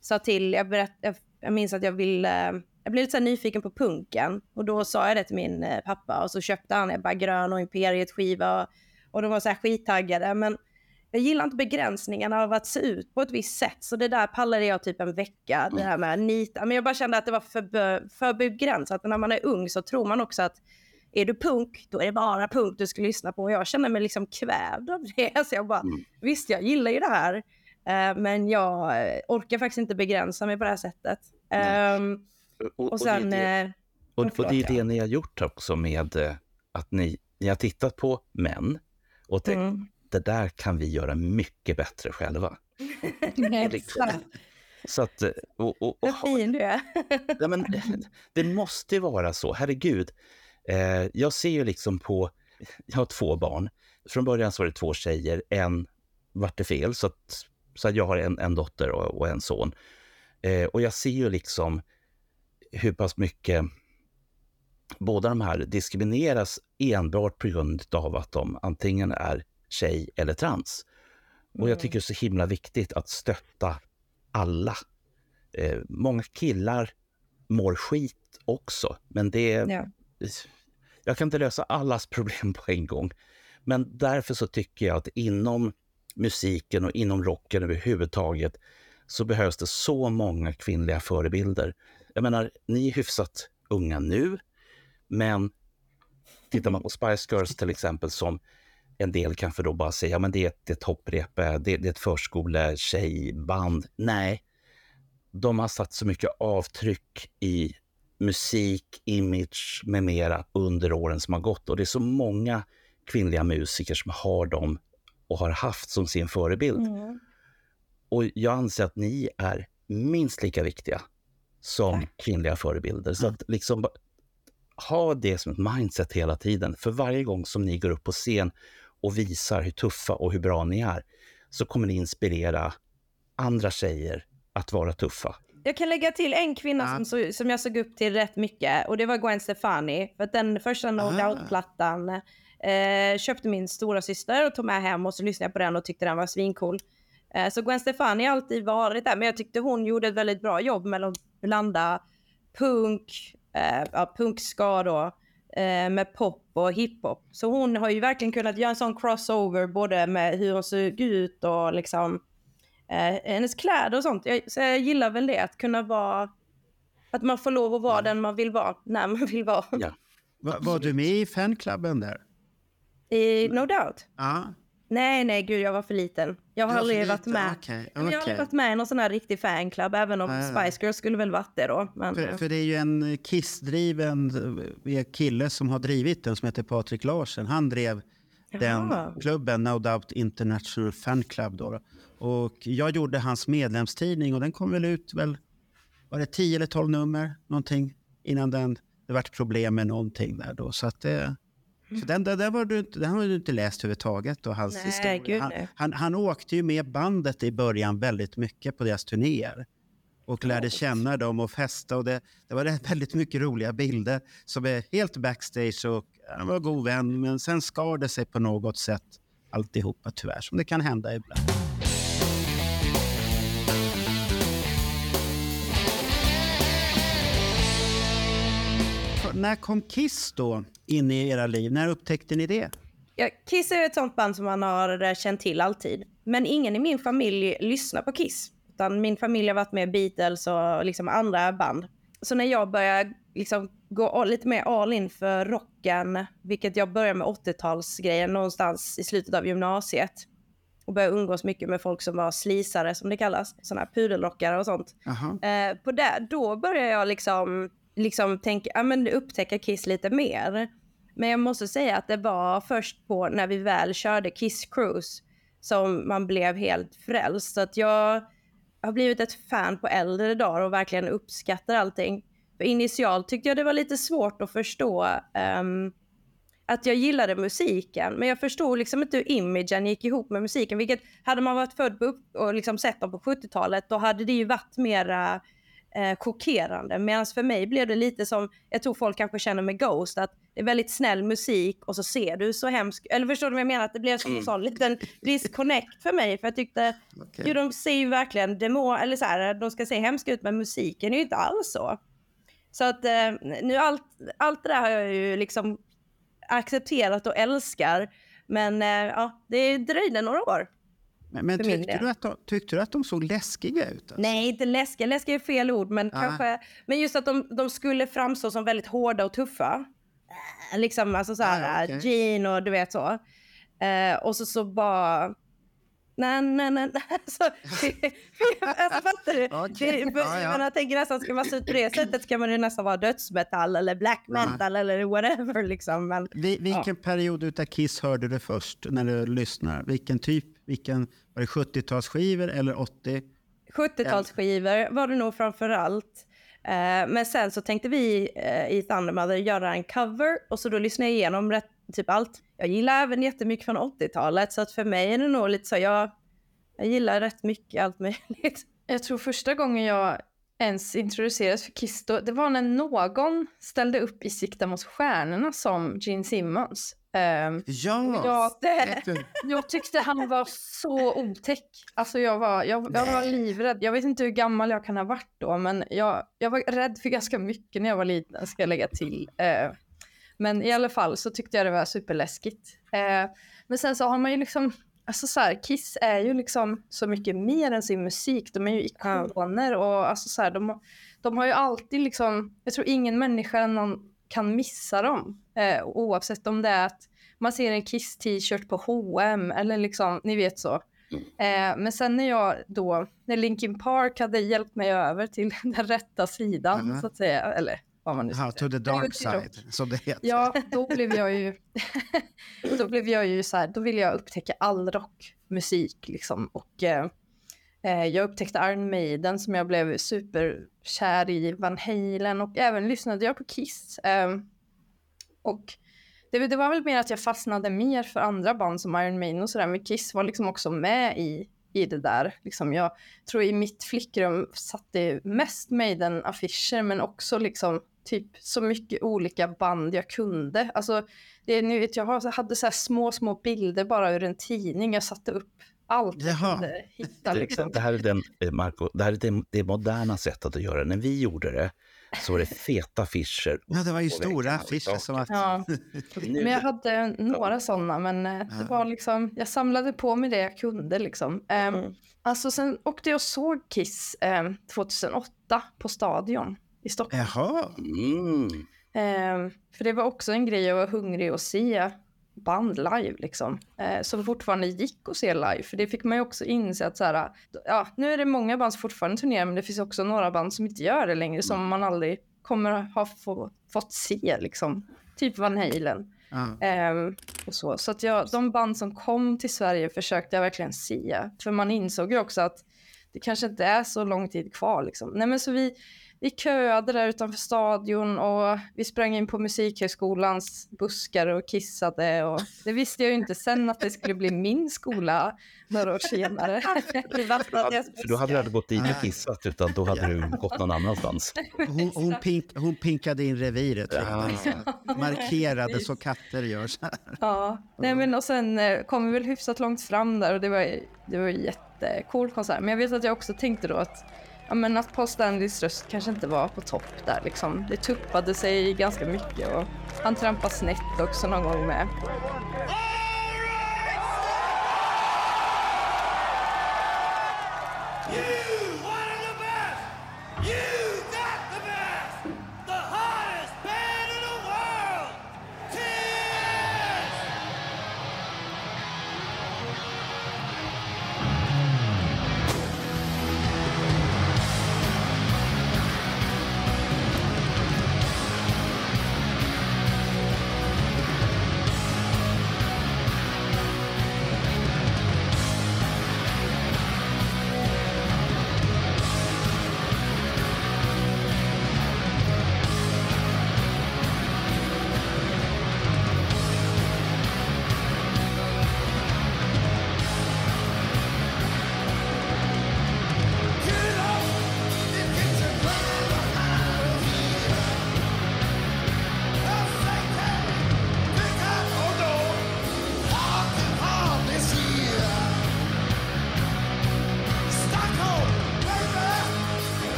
sa till, jag, berätt, jag, jag minns att jag ville, jag blev lite så nyfiken på punken. Och då sa jag det till min eh, pappa och så köpte han Ebba Grön och Imperiet skiva. Och, de var så här skittaggade. Men jag gillar inte begränsningarna av att se ut på ett visst sätt. Så det där pallade jag typ en vecka. Det här med nita. Men jag bara kände att det var för, för begränsat. När man är ung så tror man också att är du punk, då är det bara punk du ska lyssna på. Och jag känner mig liksom kvävd av det. Så jag bara, Mm. visst jag gillar ju det här. eh, men jag eh, orkar faktiskt inte begränsa mig på det här sättet. Nej. Och, och sen... det, är det, och, och det är det ni har gjort också med eh, att ni, ni har tittat på män och tänkt mm. det där kan vi göra mycket bättre själva. Exakt. Så att, eh, och, och, och, Vad fin du är. ja, men, det måste ju vara så, herregud. Eh, jag ser ju liksom på, jag har två barn. Från början så var det två tjejer, en vart det fel, så att, så att jag har en, en dotter och, och en son. Eh, och jag ser ju liksom hur pass mycket båda de här diskrimineras enbart på grund av att de antingen är tjej eller trans. Och jag tycker det är så himla viktigt att stötta alla. Eh, många killar mår skit också, men det. Ja. Jag kan inte lösa allas problem på en gång. Men därför så tycker jag att inom musiken och inom rocken överhuvudtaget så behövs det så många kvinnliga förebilder. Jag menar, ni är hyfsat unga nu, men tittar man på Spice Girls till exempel som en del kanske då bara säger, ja men det är ett, ett hopprep, det, det är ett förskole-tjejband. Nej, de har satt så mycket avtryck i musik, image med mera under åren som har gått. Och det är så många kvinnliga musiker som har dem och har haft som sin förebild. Mm. Och jag anser att ni är minst lika viktiga som kvinnliga förebilder. Så att liksom ha det som ett mindset hela tiden. För varje gång som ni går upp på scen och visar hur tuffa och hur bra ni är så kommer ni inspirera andra tjejer att vara tuffa. Jag kan lägga till en kvinna Ja. som, så, som jag såg upp till rätt mycket och det var Gwen Stefani. För att den första No Ah. Doubt-plattan eh, köpte min stora syster och tog med hem och så lyssnade jag på den och tyckte den var svincool. Eh, så Gwen Stefani har alltid varit där men jag tyckte hon gjorde ett väldigt bra jobb med blanda punk, eh, ja, punkska då, eh, med pop och hiphop. Så hon har ju verkligen kunnat göra en sån crossover både med hur hon såg ut och liksom eh, hennes kläder och sånt. Jag, så jag gillar väl det, att kunna vara... Att man får lov att vara den man vill vara, när man vill vara. Ja. Va, var du med i fanklubben där? I, no doubt. Ja. Nej, nej, gud, jag var för liten. Jag har aldrig varit med. okej, Men Jag har aldrig varit med i någon sån här riktig fanclub, även om nej. Spice Girls skulle väl varit det då. Men, För, för det är ju en Kiss-driven eh, kille som har drivit den som heter Patrik Larsen. Han drev den Jaha. klubben, No Doubt International Fan Club. Då. Och jag gjorde hans medlemstidning och den kom väl ut, väl, var det 10 eller 12 nummer någonting innan den, det vart problem med någonting där då. Så att det, så den, den, den, var du, den har du inte läst överhuvudtaget. Och hans Nej, historia. gud, han, han, han åkte ju med bandet i början väldigt mycket på deras turnéer. och lärde känna dem och festa. Och det, det var väldigt mycket roliga bilder som är helt backstage och han var god vän men sen skar det sig på något sätt alltihopa tyvärr som det kan hända ibland. När kom Kiss då in i era liv? När upptäckte ni det? Ja, Kiss är ett sånt band som man har eh, känt till alltid. Men ingen i min familj lyssnar på Kiss. Utan min familj har varit med Beatles och liksom andra band. Så när jag började liksom gå lite mer all in för rocken, vilket jag började med 80-talsgrejen någonstans i slutet av gymnasiet. Och började umgås mycket med folk som var slisare som det kallas. Sådana här pudelrockare och sånt. Jaha. Eh, på det, då började jag liksom, liksom tänka, ja, men upptäcka Kiss lite mer. Men jag måste säga att det var först på när vi väl körde Kiss Cruise som man blev helt frälst. Så att jag har blivit ett fan på äldre dagar och verkligen uppskattar allting. För initialt tyckte jag det var lite svårt att förstå um, att jag gillade musiken. Men jag förstod liksom inte hur imagen gick ihop med musiken. Vilket hade man varit född på och liksom sett dem på 70-talet då hade det ju varit mera eh, chockerande. Medan för mig blev det lite som, jag tror folk kanske känner med Ghost, att det är väldigt snäll musik och så ser du så hemskt, eller förstår du vad jag menar? Att det blev som en sån liten disconnect för mig. För jag tyckte, Okej. jo de ser ju verkligen demo, eller så här, de ska se hemska ut men musiken är ju inte alls så. Så att eh, nu allt, allt det där har jag ju liksom accepterat och älskar. Men eh, ja, det dröjde några år. Men, tyckte, du att de, tyckte du att de såg läskiga ut? Alltså? Nej, inte läskiga. Läskiga är fel ord, men Ja. kanske... Men just att de, de skulle framstå som väldigt hårda och tuffa. Eh, Liksom, alltså så här, ja, okej. jean och du vet så. Eh, och så så bara... Nej, nej, nej. Så, alltså, fattar du? Okej. Det, Ja, ja. Jag tänker nästan, ska man se ut på det sättet ska man ju nästan vara dödsmetall eller black metal eller whatever liksom. Men, Vi, vilken period utav Kiss hörde du först när du lyssnar? Vilken typ? Vilken, var det 70-talsskivor eller 80? 70-talsskivor var det nog framför allt. Eh, men sen så tänkte vi eh, i Thundermother göra en cover och så då lyssnade jag igenom rätt, typ allt. Jag gillar även jättemycket från 80-talet så att för mig är det nog lite så jag, jag gillar rätt mycket allt möjligt. Jag tror första gången jag ens introducerades för Kiss, då, det var när någon ställde upp i Sikta mot stjärnorna som Gene Simmons. Ehm, Ja! Ja, det- jag tyckte han var så otäck. Alltså jag var, jag, jag var livrädd. Jag vet inte hur gammal jag kan ha varit då, men jag, jag var rädd för ganska mycket när jag var liten, ska jag lägga till. Eh, men i alla fall så tyckte jag det var superläskigt. Eh, men sen så har man ju liksom, alltså så här, Kiss är ju liksom så mycket mer än sin musik. De är ju ikoner och alltså så här, de, de har ju alltid liksom, jag tror ingen människa någon kan missa dem. Eh, oavsett om det är att man ser en Kiss t-shirt på H&M eller liksom, ni vet så. Eh, men sen när jag då, när Linkin Park hade hjälpt mig över till den rätta sidan Mhm. så att säga, eller vad man nu How to the dark side, som det heter. Ja, då blev jag ju, då blev jag ju så här, då ville jag upptäcka all rockmusik liksom. Och eh, eh, jag upptäckte Iron Maiden som jag blev superkär i, Van Halen och även lyssnade jag på Kiss. Eh, och det, det var väl mer att jag fastnade mer för andra band som Iron Maiden och sådär, men Kiss var liksom också med i, i det där. Liksom jag tror i mitt flickrum satt det mest Maiden-affischer, men också liksom typ så mycket olika band jag kunde. Alltså, det, ni vet, jag hade så här små, små bilder bara ur en tidning. Jag satte upp allt jag Jaha. kunde hitta. Det, Liksom. det här är, den, eh, Marco, det, här är det, det moderna sättet att göra det. När vi gjorde det så var det feta affischer. Ja, det var ju stora affischer som att... Ja. Nu- Men jag hade några sådana, men eh, det var liksom, jag samlade på mig det jag kunde liksom. Ehm, Mm. Alltså sen åkte jag och såg Kiss ehm, 2008 på Stadion i Stockholm. Jaha, Mm. Ehm, för det var också en grej, jag var hungrig att se band live liksom. Eh, som fortfarande gick att se live, för det fick man ju också inse att så här, ja, nu är det många band som fortfarande turnerar, men det finns också några band som inte gör det längre, som man aldrig kommer ha få, fått se liksom. Typ Van Halen. ja. Ehm, och så så att jag, de band som kom till Sverige försökte jag verkligen se. För man insåg ju också att det kanske inte är så lång tid kvar. Liksom. Nej, men så vi, vi köade där utanför stadion och vi sprang in på musikhögskolans buskar och kissade och det visste jag ju inte sen att det skulle bli min skola några år senare. För då hade du aldrig gått dit och kissat, utan då hade du gått någon annanstans. Hon, hon, pink, hon pinkade in reviret. Ja. Markerade så katter gör. Så här. Ja, nej men och sen eh, kom vi väl hyfsat långt fram där och det var, det var en jättecool konsert. Men jag vet att jag också tänkte då att, ja men att Paul Stanleys röst kanske inte var på topp där liksom. Det tuppade sig ganska mycket och han trampade snett också någon gång med.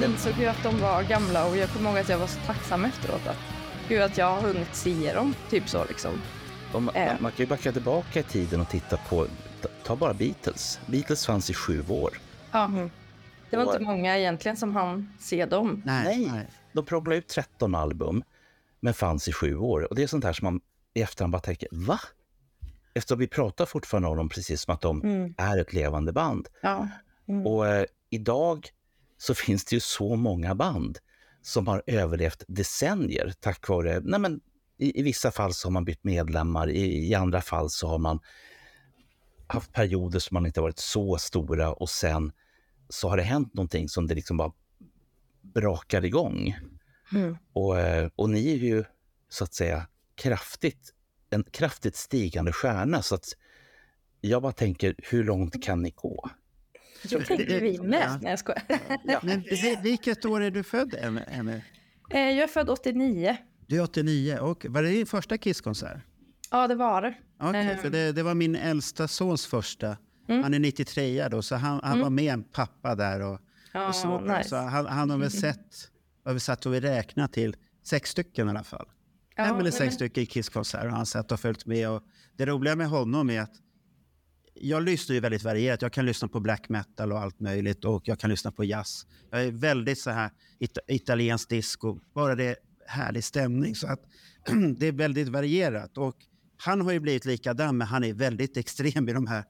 Man insåg ju att de var gamla och jag kommer ihåg att jag var så tacksam efteråt att gud att jag har hunnit se dem, typ så liksom. Och man, Eh. man kan ju backa tillbaka i tiden och titta på, ta- bara Beatles. Beatles fanns i sju år. Ja. Det var Och- inte många egentligen som han se dem. Nej, Nej. De prånglade ut 13 album, men fanns i sju år. Och det är sånt här som man i efterhand bara tänker, va? Eftersom vi pratar fortfarande om dem precis som att de Mm. är ett levande band. Ja. Och eh, idag så finns det ju så många band som har överlevt decennier tack vare, nej men i, i vissa fall så har man bytt medlemmar, i, i andra fall så har man haft perioder som man inte varit så stora och sen så har det hänt någonting som det liksom bara brakar igång. Mm. Och, eh, och ni är ju så att säga kraftigt, en kraftigt stigande stjärna så att jag bara tänker, hur långt kan ni gå? Så tänkte vi med. Ja. Nej jag skojar. Men vi- vilket år är du född, Em- Emmy? Eh, Jag är född 89. Du är 89. Och var det din första Kisskonsert? Ja det var det. Okej, Ehm. för det, det var min äldsta sons första. Mm. Han är 93 då, så han, han var med en pappa där. Och, Ja, och så, nice. så han, han har väl sett, har vi satt och vi räknat till sex stycken i alla fall. Ja, Fem eller sex men- stycken Kisskonserter har han sett och följt med. Och det roliga med honom är att jag lyssnar ju väldigt varierat. Jag kan lyssna på black metal och allt möjligt och jag kan lyssna på jazz. Jag är väldigt så här ita- italiensk disco, bara det är härlig stämning. Så att det är väldigt varierat. Och han har ju blivit likadan, men han är väldigt extrem i de här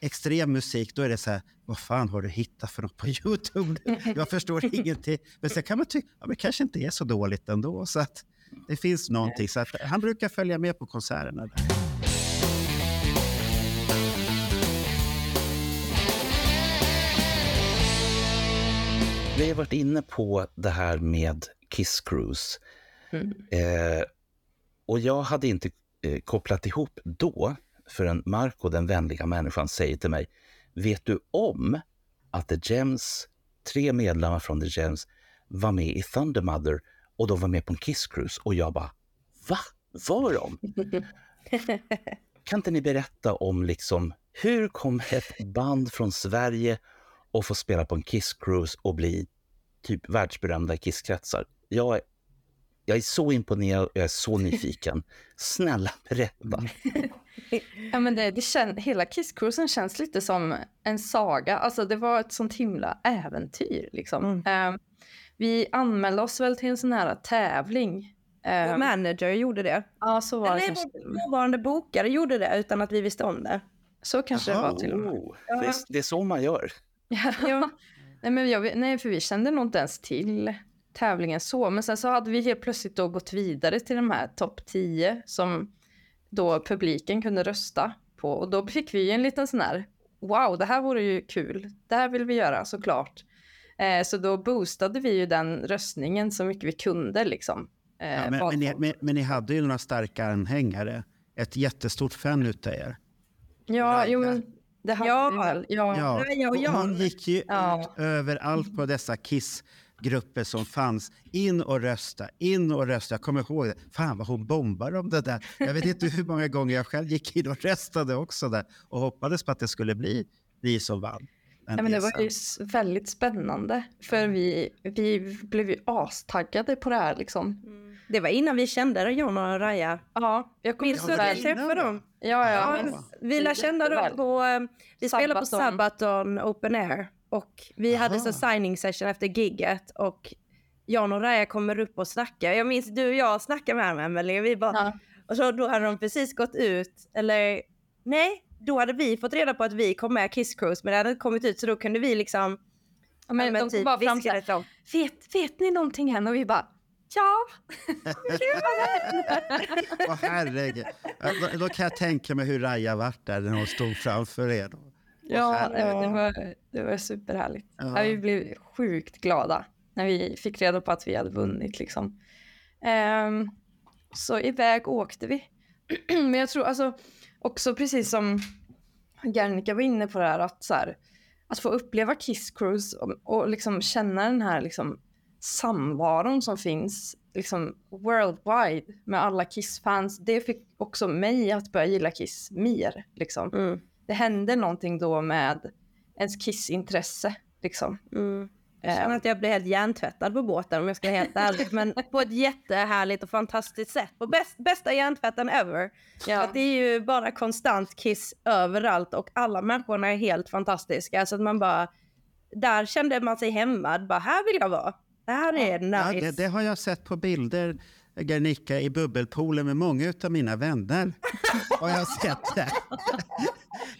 extrem musik, då är det så här, vad fan har du hittat för något på Youtube? Jag förstår ingenting. Men sen kan man tycka, ja men kanske inte är så dåligt ändå. Så att det finns någonting. Så att han brukar följa med på konserterna. Där. Vi har varit inne på det här med Kiss Cruise. Eh, och jag hade inte eh, kopplat ihop då förrän Marco, den vänliga människan, säger till mig, vet du om att The Gems, tre medlemmar från The Gems, var med i Thunder Mother och de var med på en Kiss Cruise? Och jag bara, va? Var de? kan inte ni berätta om liksom, hur kom ett band från Sverige och få spela på en Kiss Cruise och bli typ världsberömda i Kisskretsar? Jag, är- jag är så imponerad och jag är så nyfiken. Snälla berätta. Ja, men det, det kän, hela Kiss-cruisen känns lite som en saga. Alltså det var ett sånt himla äventyr liksom. Eh, vi anmälde oss väl till en sån här tävling. Vår manager gjorde det. ja, så var det Nej, kanske. vår dåvarande bokare gjorde det utan att vi visste om det. Så kanske Jaha. det var till och med. Oh, det, det är så man gör. Ja. nej, men jag, nej, för vi kände nog inte ens till tävlingen så. Men sen så hade vi helt plötsligt då gått vidare till de här topp 10 som då publiken kunde rösta på. Och då fick vi en liten sån här, wow, det här vore ju kul. Det här vill vi göra såklart. Eh, så då boostade vi ju den röstningen så mycket vi kunde liksom. Eh, Ja, men, men, ni, men, men ni hade ju några starka anhängare. Ett jättestort fan utav er. ja, jo men det hade Ja. vi väl. Ja. Ja, och och hon gick ju Ja. ut överallt på dessa Kiss-grupper som fanns. In och rösta, in och rösta. Jag kommer ihåg det. Fan vad hon bombade om det där. Jag vet inte hur många gånger jag själv gick in och röstade också där och hoppades på att det skulle bli vi som vann. Ja, men det var ju väldigt spännande för vi, vi blev ju astaggade på det här liksom. Det var innan vi kände John och Raja. Ja, jag kommer att det träffade det. dem? Ja, ja. Ja, men- vi lär känna dem på... eh, Vi spelade på Sabaton. Open Air. Och vi hade så Aha. signing session efter gigget. Och Jan och Raja kommer upp och snackar. Jag minns du och jag snackade med dem, Emelie. Vi bara, Ja. Och så då hade de precis gått ut. Eller nej, då hade vi fått reda på att vi kom med Kiss Cruise. Men det hade inte kommit ut så då kunde vi liksom... Ja, men de kom bara fram lite om- vet, vet ni någonting än? Och vi bara, ja. Åh, herregud. Ja, Då, då kan jag tänka mig hur Raja vart där när hon stod framför er. Då. Ja, herregud. det var, det var superhärligt. Ja. Ja. vi blev sjukt glada när vi fick reda på att vi hade vunnit liksom. Ehm, så iväg åkte vi. Men jag tror alltså också precis som Gernika var inne på det här att så här, att få uppleva Kiss Cruise och, och liksom känna den här liksom samvaron som finns liksom worldwide med alla Kiss-fans. Det fick också mig att börja gilla Kiss mer liksom Mm, det hände någonting då med ens kissintresse. Liksom. mm. Jag Eh, känner att jag blev helt hjärntvättad på båten om jag ska vara helt ärlig. Men på ett jättehärligt och fantastiskt sätt. På bäst, bästa hjärntvätten ever. ja. Att det är ju bara konstant kiss överallt och alla människorna är helt fantastiska. Så att man bara, där kände man sig hämmad. Bara, här vill jag vara. Det här är Ja, nice. det, det har jag sett på bilder, Gernika, i bubbelpoolen med många av mina vänner. har jag sett det.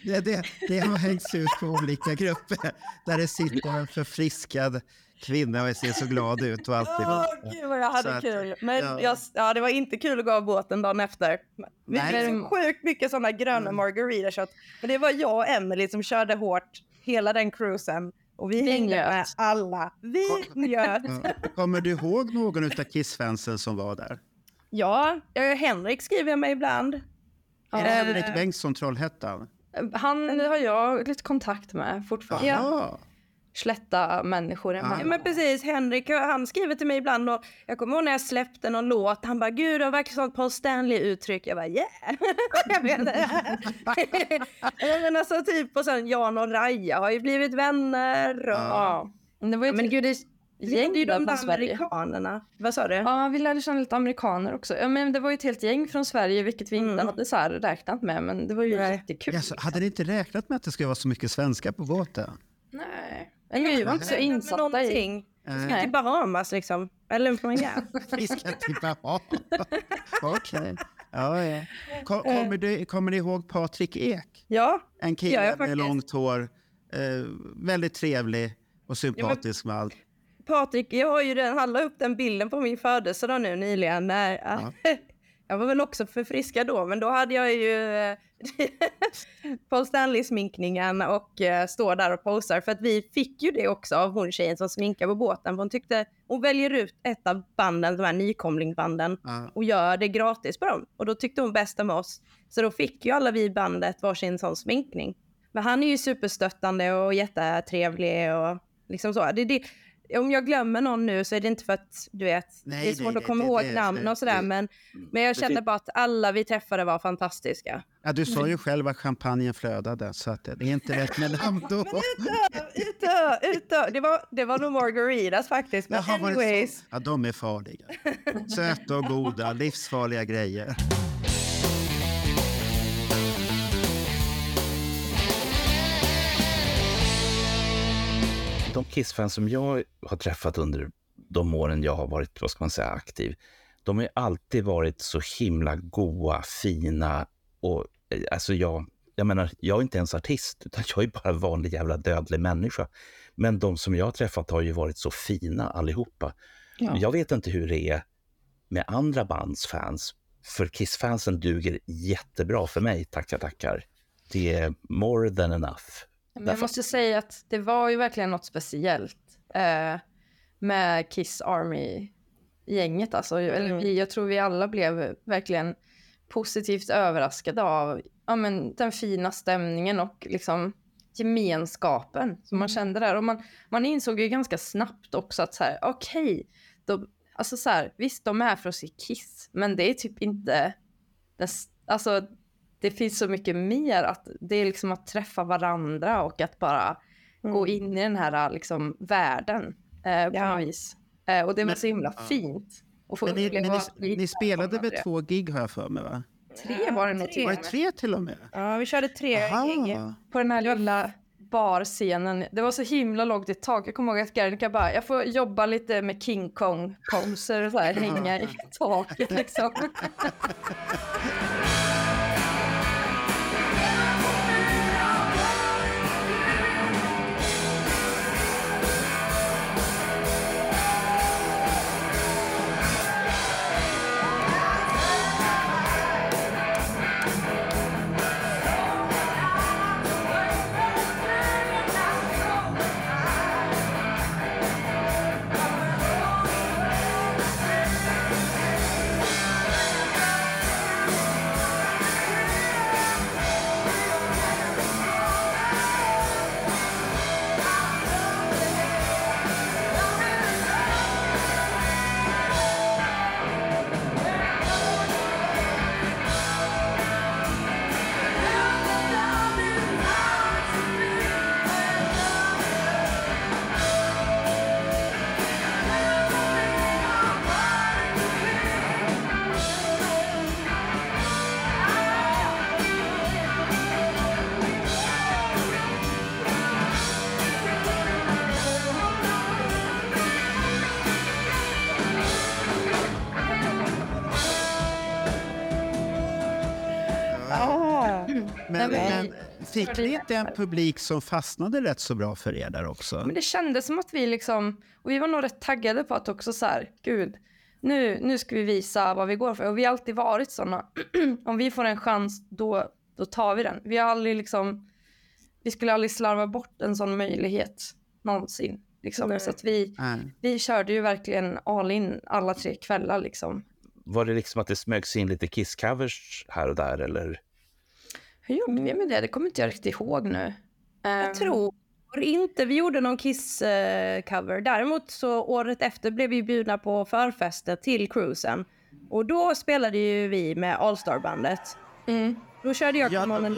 Det, det. Det har hängts ut på olika grupper där det sitter en förfriskad kvinna och ser så glad ut. Och alltid. Åh gud vad jag hade Så att, kul. Men ja. Jag, ja, det var inte kul att gå av båten dagen efter. Vi så sjukt mycket sådana gröna margarita Men det var jag och Emily som körde hårt hela den cruisen. Och vi, Vi hängde njöt. med alla. Vi njöt. Ja. Kommer du ihåg någon av Kiss-fansen som var där? Ja, eh, Henrik skriver mig ibland. Är Ja. det Henrik Bengtsson, Trollhättan? Han har jag lite kontakt med fortfarande. Jaha. Slätta människor Ja. Ja, men precis, Henrik han skriver till mig ibland och jag kommer ihåg när jag släppte någon låt, han bara gud det var verkligen sånt Paul Stanley-uttryck. Jag bara yeah! jag vet inte. men alltså typ och sen Jan och Raja har ju blivit vänner och... Ja. Det ju Men ett gud, det, gäng det är ju där de där från Sverige. amerikanerna. Vad sa du? Ja, vi lärde känna lite amerikaner också. Ja, men det var ju ett helt gäng från Sverige, vilket vi inte Mm. hade så här räknat med. Men det var ju Nej. jättekul. Jaså, hade ni inte räknat med att det skulle vara så mycket svenskar på båten? Nej. Men vi var inte så Men insatta i... någonting. Nej. Till Bahamas liksom. Eller från ja. Vi ska till Bahamas. Okej. Ja, ja. Kom, kommer, du, kommer ni ihåg Patrik Ek? ja. En Ja, kille jag med långt hår. Eh, väldigt trevlig och sympatisk med allt. Patrik, jag har ju den, han la upp den bilden på min födelsedag nu nyligen. När, Jag var väl också förfriskad då, men då hade jag ju eh, Paul Stanley-sminkningen och eh, står där och posar. För att vi fick ju det också av hon tjejen som sminkar på båten. För hon tyckte, hon väljer ut ett av banden, de här nykomlingbanden Ja. och gör det gratis på dem. Och då tyckte hon bäst om oss. Så då fick ju alla vi i bandet varsin sån sminkning. Men han är ju superstöttande och jättetrevlig och liksom så. Det, det, om jag glömmer någon nu så är det inte för att du vet, Nej, det är svårt nej, att komma det- ihåg det- namn det- och sådär. Men, men jag kände bara att alla vi träffade var fantastiska. Ja, du sa ju själv att champagnen flödade, så att det är inte rätt med namn då. Utö, utö. Det, var, det var nog margaritas faktiskt. Men Jaha, anyways. Ja, de är farliga. Söta och goda, livsfarliga grejer. De Kiss-fans som jag har träffat under de åren jag har varit, vad ska man säga, aktiv, de har alltid varit så himla goa, fina och eh, alltså jag, jag menar, jag är inte ens artist, utan jag är bara vanlig jävla dödlig människa. Men de som jag har träffat har ju varit så fina allihopa. Ja. Jag vet inte hur det är med andra bands fans, för Kiss-fansen duger jättebra för mig, tackar tackar. Det är more than enough. Men jag måste säga att det var ju verkligen något speciellt eh, med Kiss Army-gänget. Alltså. Vi, jag tror vi alla blev verkligen positivt överraskade av ja, men, den fina stämningen och liksom gemenskapen som man kände där. Och man, man insåg ju ganska snabbt också att så här, okej, då- alltså så här, visst de är här för att se Kiss, men det är typ inte, den, alltså det finns så mycket mer att det är liksom att träffa varandra och att bara gå in i den här liksom världen eh, på Ja. något vis. Eh, och det var Men- så himla ja. fint. få Men ni, men ni, ni spelade väl två gig har jag för mig va? Tre var det nog till Var och det tre till och med? Ja, vi körde tre gig. Aha. På den här lilla barscenen. Det var så himla lågt i tak. Jag kommer ihåg att Gernika bara, jag får jobba lite med King Kong poser och så här, hänga i taket liksom. fick ni inte en publik som fastnade rätt så bra för er där också? Men det kändes som att vi liksom, och vi var nog rätt taggade på att också så här, gud, nu, nu ska vi visa vad vi går för. Och vi har alltid varit sådana, om vi får en chans då, då tar vi den. Vi har aldrig liksom, vi skulle aldrig slarva bort en sån möjlighet någonsin. Liksom. Nej. Så att vi, Nej. vi körde ju verkligen all in alla tre kvällar liksom. Var det liksom att det smögs in lite Kiss-covers här och där, eller? Hur gjorde vi med det? Det kommer inte jag riktigt ihåg nu. Jag Ehm, tror inte vi gjorde någon Kiss-cover. Däremot så året efter blev vi bjudna på förfester till cruisen. Och då spelade ju vi med All Star-bandet. Mm. Då körde jag Ja, Come on and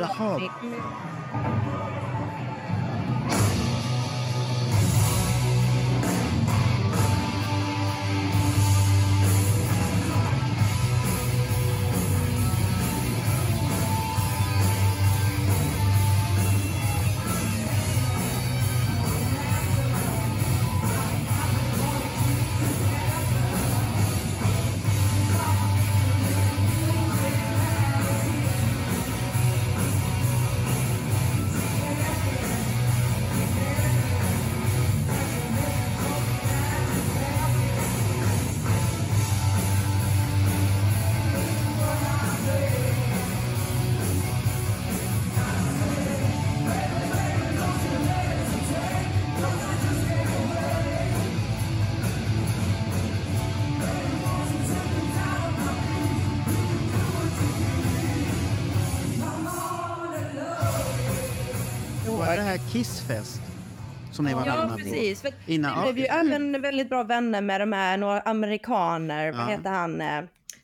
Som ni var Ja, på? precis. För Innan- vi blev ju även väldigt bra vänner med de här några amerikaner. Vad Ja. heter han? eh,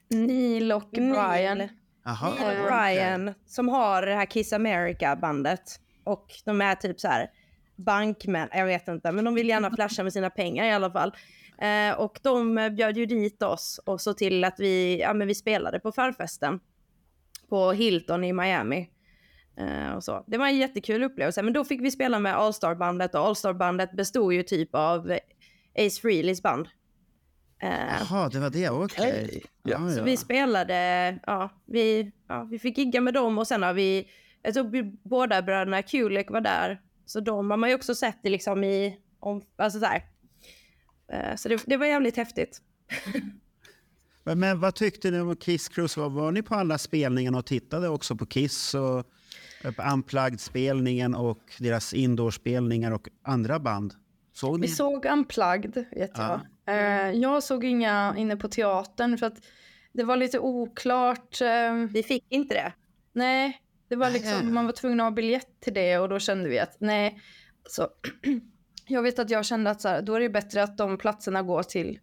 Neil och Brian. Neil. Och. Brian som har det här Kiss America-bandet. Och de är typ så här bankmän, jag vet inte, men de vill gärna flasha med sina pengar i alla fall. Eh, och de bjöd ju dit oss och så till att vi, ja, men vi spelade på förfesten på Hilton i Miami. Eh, och så. Det var en jättekul upplevelse, men då fick vi spela med All Star-bandet och All Star-bandet bestod ju typ av Ace Frehleys band. Eh, Jaha, det var det. Okej. Ja. Ja, så ja. vi spelade, ja vi, ja, vi fick gigga med dem och sen har vi jag tror båda bröderna Kulik var där. Så de har man ju också sett i liksom i, om, alltså så här. Eh, Så det, det var jävligt häftigt. Men, men vad tyckte ni om Kiss Cruise? Var, var ni på alla spelningarna och tittade också på Kiss och Unplugged-spelningen och deras indoorspelningar och andra band? Såg ni? Vi såg Unplugged, vet jag. Eh, jag såg inga inne på teatern för att det var lite oklart. eh, Vi fick inte det. nej, det var liksom, man var tvungen att ha biljett till det och då kände vi att nej. Så, jag vet att jag kände att så här, då är det bättre att de platserna går till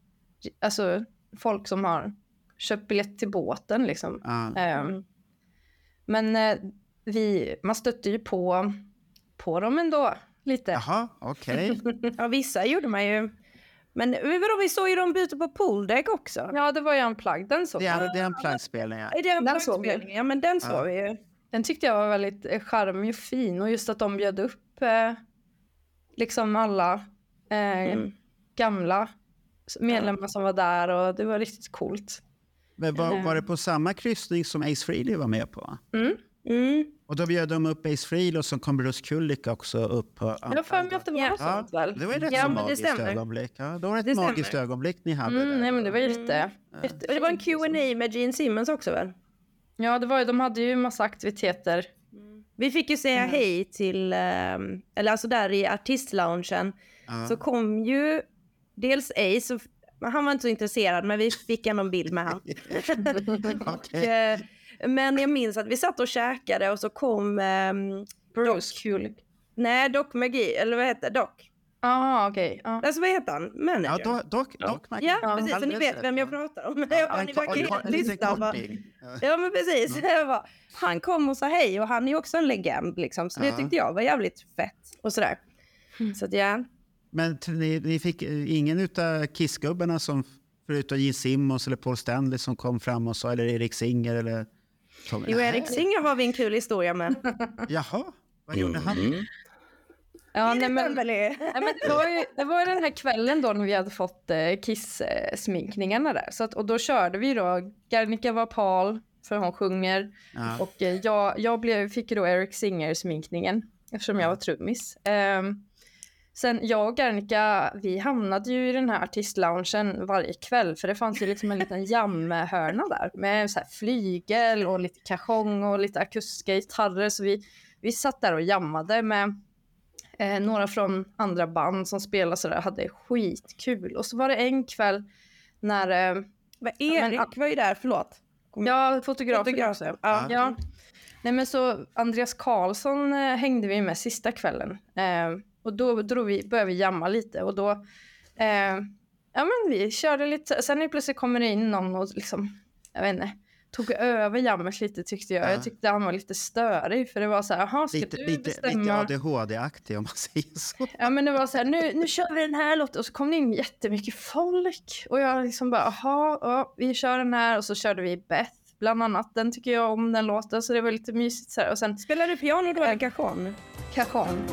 alltså, folk som har köpt biljett till båten. Liksom. Ja. Ehm, men eh, vi, man stötte ju på, på dem ändå lite. Jaha, okej. Ja, vissa gjorde man ju. Men vadå, vi såg ju dem byta på pooldäck också. Ja, det var ju Unplugged, den såg Det jag. är, det är en Unplugged-spelning, ja. Är det en Den såg vi. plagspelning? Ja, men den såg Ja. vi ju. Den tyckte jag var väldigt eh, charmig och fin och just att de bjöd upp eh, liksom alla eh, Mm. gamla medlemmar som var där och det var riktigt coolt. Men var, var det på samma kryssning som Ace Frehley var med på? Mm. Och då bjöd de upp Ace Frehley och så kom Bruce Kulick också upp på Jag har för mig att det var något Ja, väl? det var ju rätt Ja, så magiskt stämmer. ögonblick. Ja, det var ett Det stämmer. magiskt ögonblick ni hade Mm, där. nej men det var jätte, jätte Och det var en Q&A med Gene Simmons också väl? Ja, det var ju, de hade ju massa aktiviteter. Vi fick ju säga hej till, ehm, eller alltså där i artistloungen så kom ju dels Ace, och, han var inte så intresserad men vi fick ändå en bild med han. Okej. Eh, men jag minns att vi satt och käkade och så kom, um, Bruce Kulick. nej Doc McGee, eller vad heter Doc? Jaha, okej. Ja. Alltså vad heter han? Manager? Ja, dock, dock, dock McGee. Ja, Ja, precis. Så ni vet vem jag ja. pratar om. Ja, Ja, en ni verkar helt lyssna. Ja. Men precis. Jag bara, han kom och sa hej och han är ju också en legend liksom. Så det Ja. tyckte jag var jävligt fett och sådär. Så att ja. Men ni, ni fick eh, ingen utav Kissgubbarna som förutom Gene Simmons eller Paul Stanley som kom fram och sa, eller Erik Singer eller... Jo, Erik Singer har vi en kul historia med. Jaha, vad gjorde han? Mm. Ja, nej, men, nej, men det, var ju, det var ju den här kvällen då när vi hade fått eh, Kiss-sminkningarna där. Så att, och då körde vi då, Garnica var Paul, för hon sjunger. Ja. Och eh, jag, jag blev, fick då Eric Singer-sminkningen eftersom jag var trummis. Ehm, sen jag och Garnica, vi hamnade ju i den här artistloungen varje kväll för det fanns ju liksom en liten jammhörna där med så här flygel och lite kajong och lite akustiska gitarrer. Så vi, vi satt där och jammade med eh, några från andra band som spelade sådär hade skitkul. Och så var det en kväll när eh, Men Erik var ju där, förlåt. Ja, fotografer Fotografer, också. ja. Ja. Nej, men så Andreas Karlsson eh, hängde vi med sista kvällen. Eh, och då drog vi, började vi jamma lite och då... Eh, ja, men vi körde lite. Sen plötsligt kommer det in någon och liksom... Jag vet inte. Tog över jammet lite tyckte jag. Ja. Jag tyckte han var lite störig för det var så här, jaha ska Lite, du lite, bestämma? lite ADHD-aktig om man säger så. Ja men det var så här, nu, nu kör vi den här låten och så kom det in jättemycket folk och jag liksom bara, jaha, ja, vi kör den här och så körde vi Beth bland annat, den tycker jag om den låten så det var lite mysigt så här och sen Spelar du piano då eller cajon? Cajon.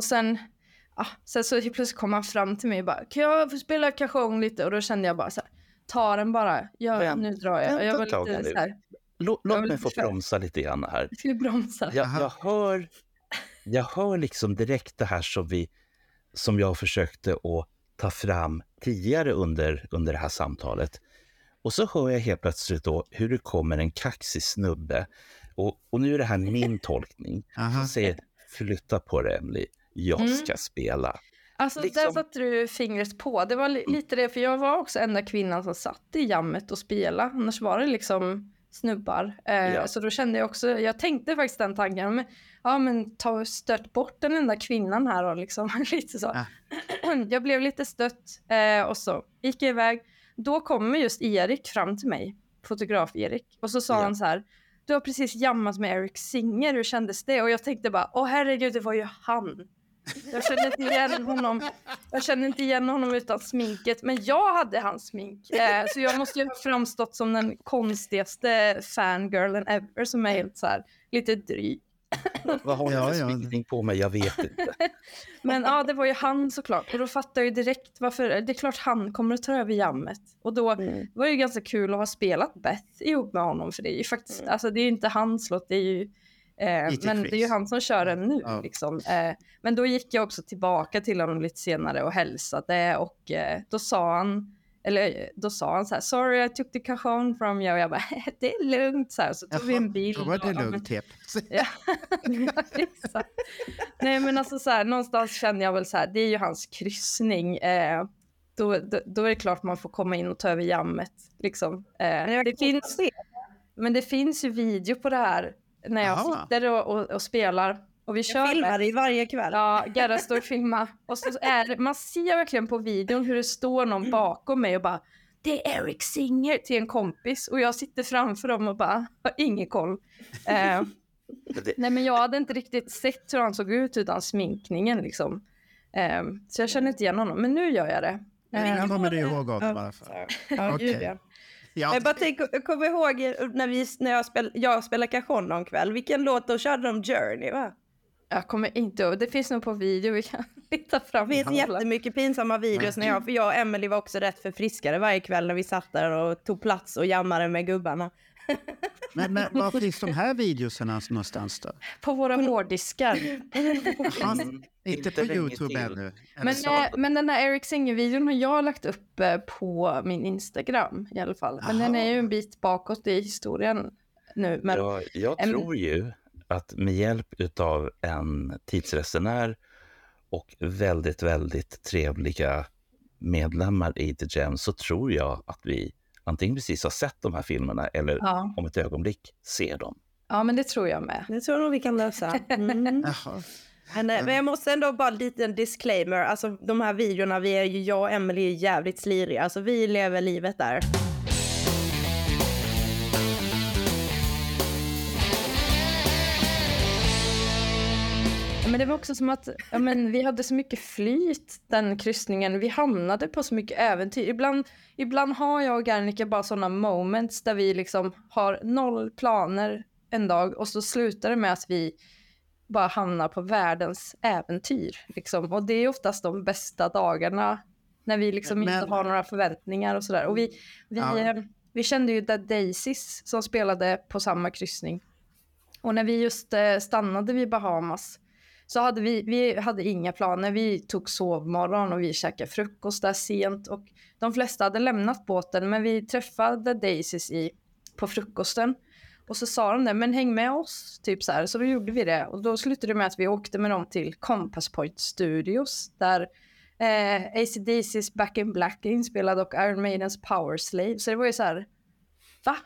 Och sen, ja, sen så plötsligt kom han fram till mig och bara, kan jag få spela Cajon lite? Och då kände jag bara så här, ta den bara, ja, Vänt- nu drar jag. Jag var lite så här, Låt, Jag låt mig få bromsa lite grann här. jag skulle bromsa. Jag, jag, hör, jag hör liksom direkt det här som, vi, som jag försökte att ta fram tidigare under, under det här samtalet. Och så hör jag helt plötsligt då hur det kommer en kaxig snubbe. Och, och nu är det här min tolkning. Som säger, flytta på dig Emily, jag Mm. ska spela. Alltså Liksom- där satte du fingret på. Det var li- lite det, för jag var också enda kvinnan som satt i jammet och spelade. Annars var det liksom snubbar. Eh, Ja. Så då kände jag också, jag tänkte faktiskt den tanken, men, ja men ta stört bort den enda kvinnan här och liksom lite så. Ah. jag blev lite stött eh, och så gick jag iväg. Då kommer just Erik fram till mig, fotograf-Erik, och så sa Ja. han så här, du har precis jammat med Eric Singer, hur kändes det? Och jag tänkte bara, åh herregud, det var ju han. Jag kände inte igen honom. Jag kände inte igen honom utan sminket, men jag hade hans smink. Eh, så jag måste ju ha framstått som den konstigaste fangirlen ever som är helt så här lite dryg. Vad har jag Ja, för sminkning på mig? Jag vet inte. Men ja, det var ju han såklart. Och då fattade jag ju direkt varför. Det är klart han kommer att ta över jammet. Och då Mm. var det ju ganska kul att ha spelat Beth ihop med honom. För det är ju faktiskt, alltså det är ju inte hans låt, det är ju Eh, men det är ju han som kör den nu. Ja. Liksom. Eh, men då gick jag också tillbaka till honom lite senare och hälsade och eh, då sa han, eller eh, då sa han så här, sorry I took the cajon from you och jag bara, det är lugnt så här, så tog vi en bild. Då var det och- lugnt typ. Ja, ja. Nej men alltså så här, någonstans känner jag väl så här, det är ju hans kryssning. Eh, då, då, då är det klart man får komma in och ta över jammet. Liksom. Eh, det finns, men det finns ju video på det här när jag Jaha. sitter och, och, och spelar. Och vi kör Jag filmar med. dig varje kväll. Ja, Gerda står och filmar. Och så är det, man ser verkligen på videon hur det står någon bakom mig och bara det är Eric Singer till en kompis och jag sitter framför dem och bara har ingen koll. Eh, nej men jag hade inte riktigt sett hur han såg ut utan sminkningen liksom. Eh, så jag känner inte igen honom, men nu gör jag det. Men Eh, jag kommer det ihåg också alla fall. Ja, Okej. Ja. Ja, Jag bara tänker, jag kommer ihåg när, vi, när jag, spel, jag spelade cajon någon kväll. Vilken låt då körde de Journey va? jag kommer inte ihåg, det finns nog på video, vi kan leta fram. Det finns jättemycket pinsamma videos när jag, för jag och Emily var också rätt förfriskade varje kväll när vi satt där och tog plats och jammade med gubbarna. men, men var finns de här videorna någonstans då? På våra hårddiskar. Inte Inte på Youtube ännu. Men, eh, men den här Eric Singer-videon har jag lagt upp eh, på min Instagram i alla fall. Men den är ju en bit bakåt i historien nu. Men Ja, jag tror ju att med hjälp av en tidsresenär och väldigt, väldigt trevliga medlemmar i The Gem så tror jag att vi antingen precis har sett de här filmerna eller ja. om ett ögonblick ser dem. ja, men det tror jag med. Det tror jag nog vi kan lösa. Mm. Men, eh, men jag måste ändå bara en liten disclaimer. Alltså de här videorna, vi är ju, jag och Emily är jävligt sliriga. Alltså vi lever livet där. Men det var också som att ja, men vi hade så mycket flyt den kryssningen. Vi hamnade på så mycket äventyr. Ibland, ibland har jag och Gernika bara sådana moments där vi liksom har noll planer en dag och så slutar det med att vi bara hamnar på världens äventyr. Liksom. Och det är oftast de bästa dagarna när vi liksom Men- inte har några förväntningar och sådär. Och vi, vi, Ja. eh, vi kände ju The Daisies som spelade på samma kryssning. Och när vi just eh, stannade vid Bahamas så hade vi, vi hade inga planer. Vi tog sovmorgon och vi käkade frukost där sent och de flesta hade lämnat båten men vi träffade Daisys i, på frukosten. Och så sa de det, men häng med oss, typ så här. Så då gjorde vi det. Och då slutade det med att vi åkte med dem till Compass Point Studios där eh, ACDC's Back in Black är inspelad och Iron Maidens Power Slave. Så det var ju så här, va?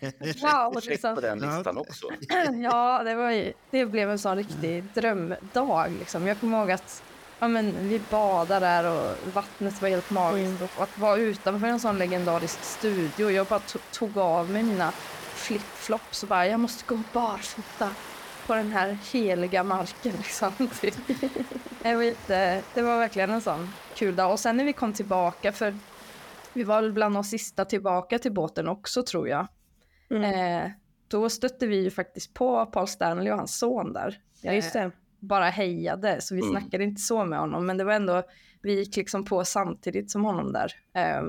Wow! Check Liksom. på den listan också. Ja, det, var ju, det blev en sån riktig drömdag. Liksom. Jag kommer ihåg att ja, men, vi badade där och vattnet var helt magiskt. Och att vara utanför en sån legendarisk studio. Jag bara to- tog av mig mina flip-flops och bara, jag måste gå barfota på den här heliga marken. Liksom. Typ. det, var jätte, det var verkligen en sån kul dag. Och sen när vi kom tillbaka, för vi var väl bland de sista tillbaka till båten också tror jag. Eh, då stötte vi ju faktiskt på Paul Stanley och hans son där. Ja, just det. Bara hejade, så vi Mm. snackade inte så med honom. Men det var ändå, vi gick liksom på samtidigt som honom där. Eh,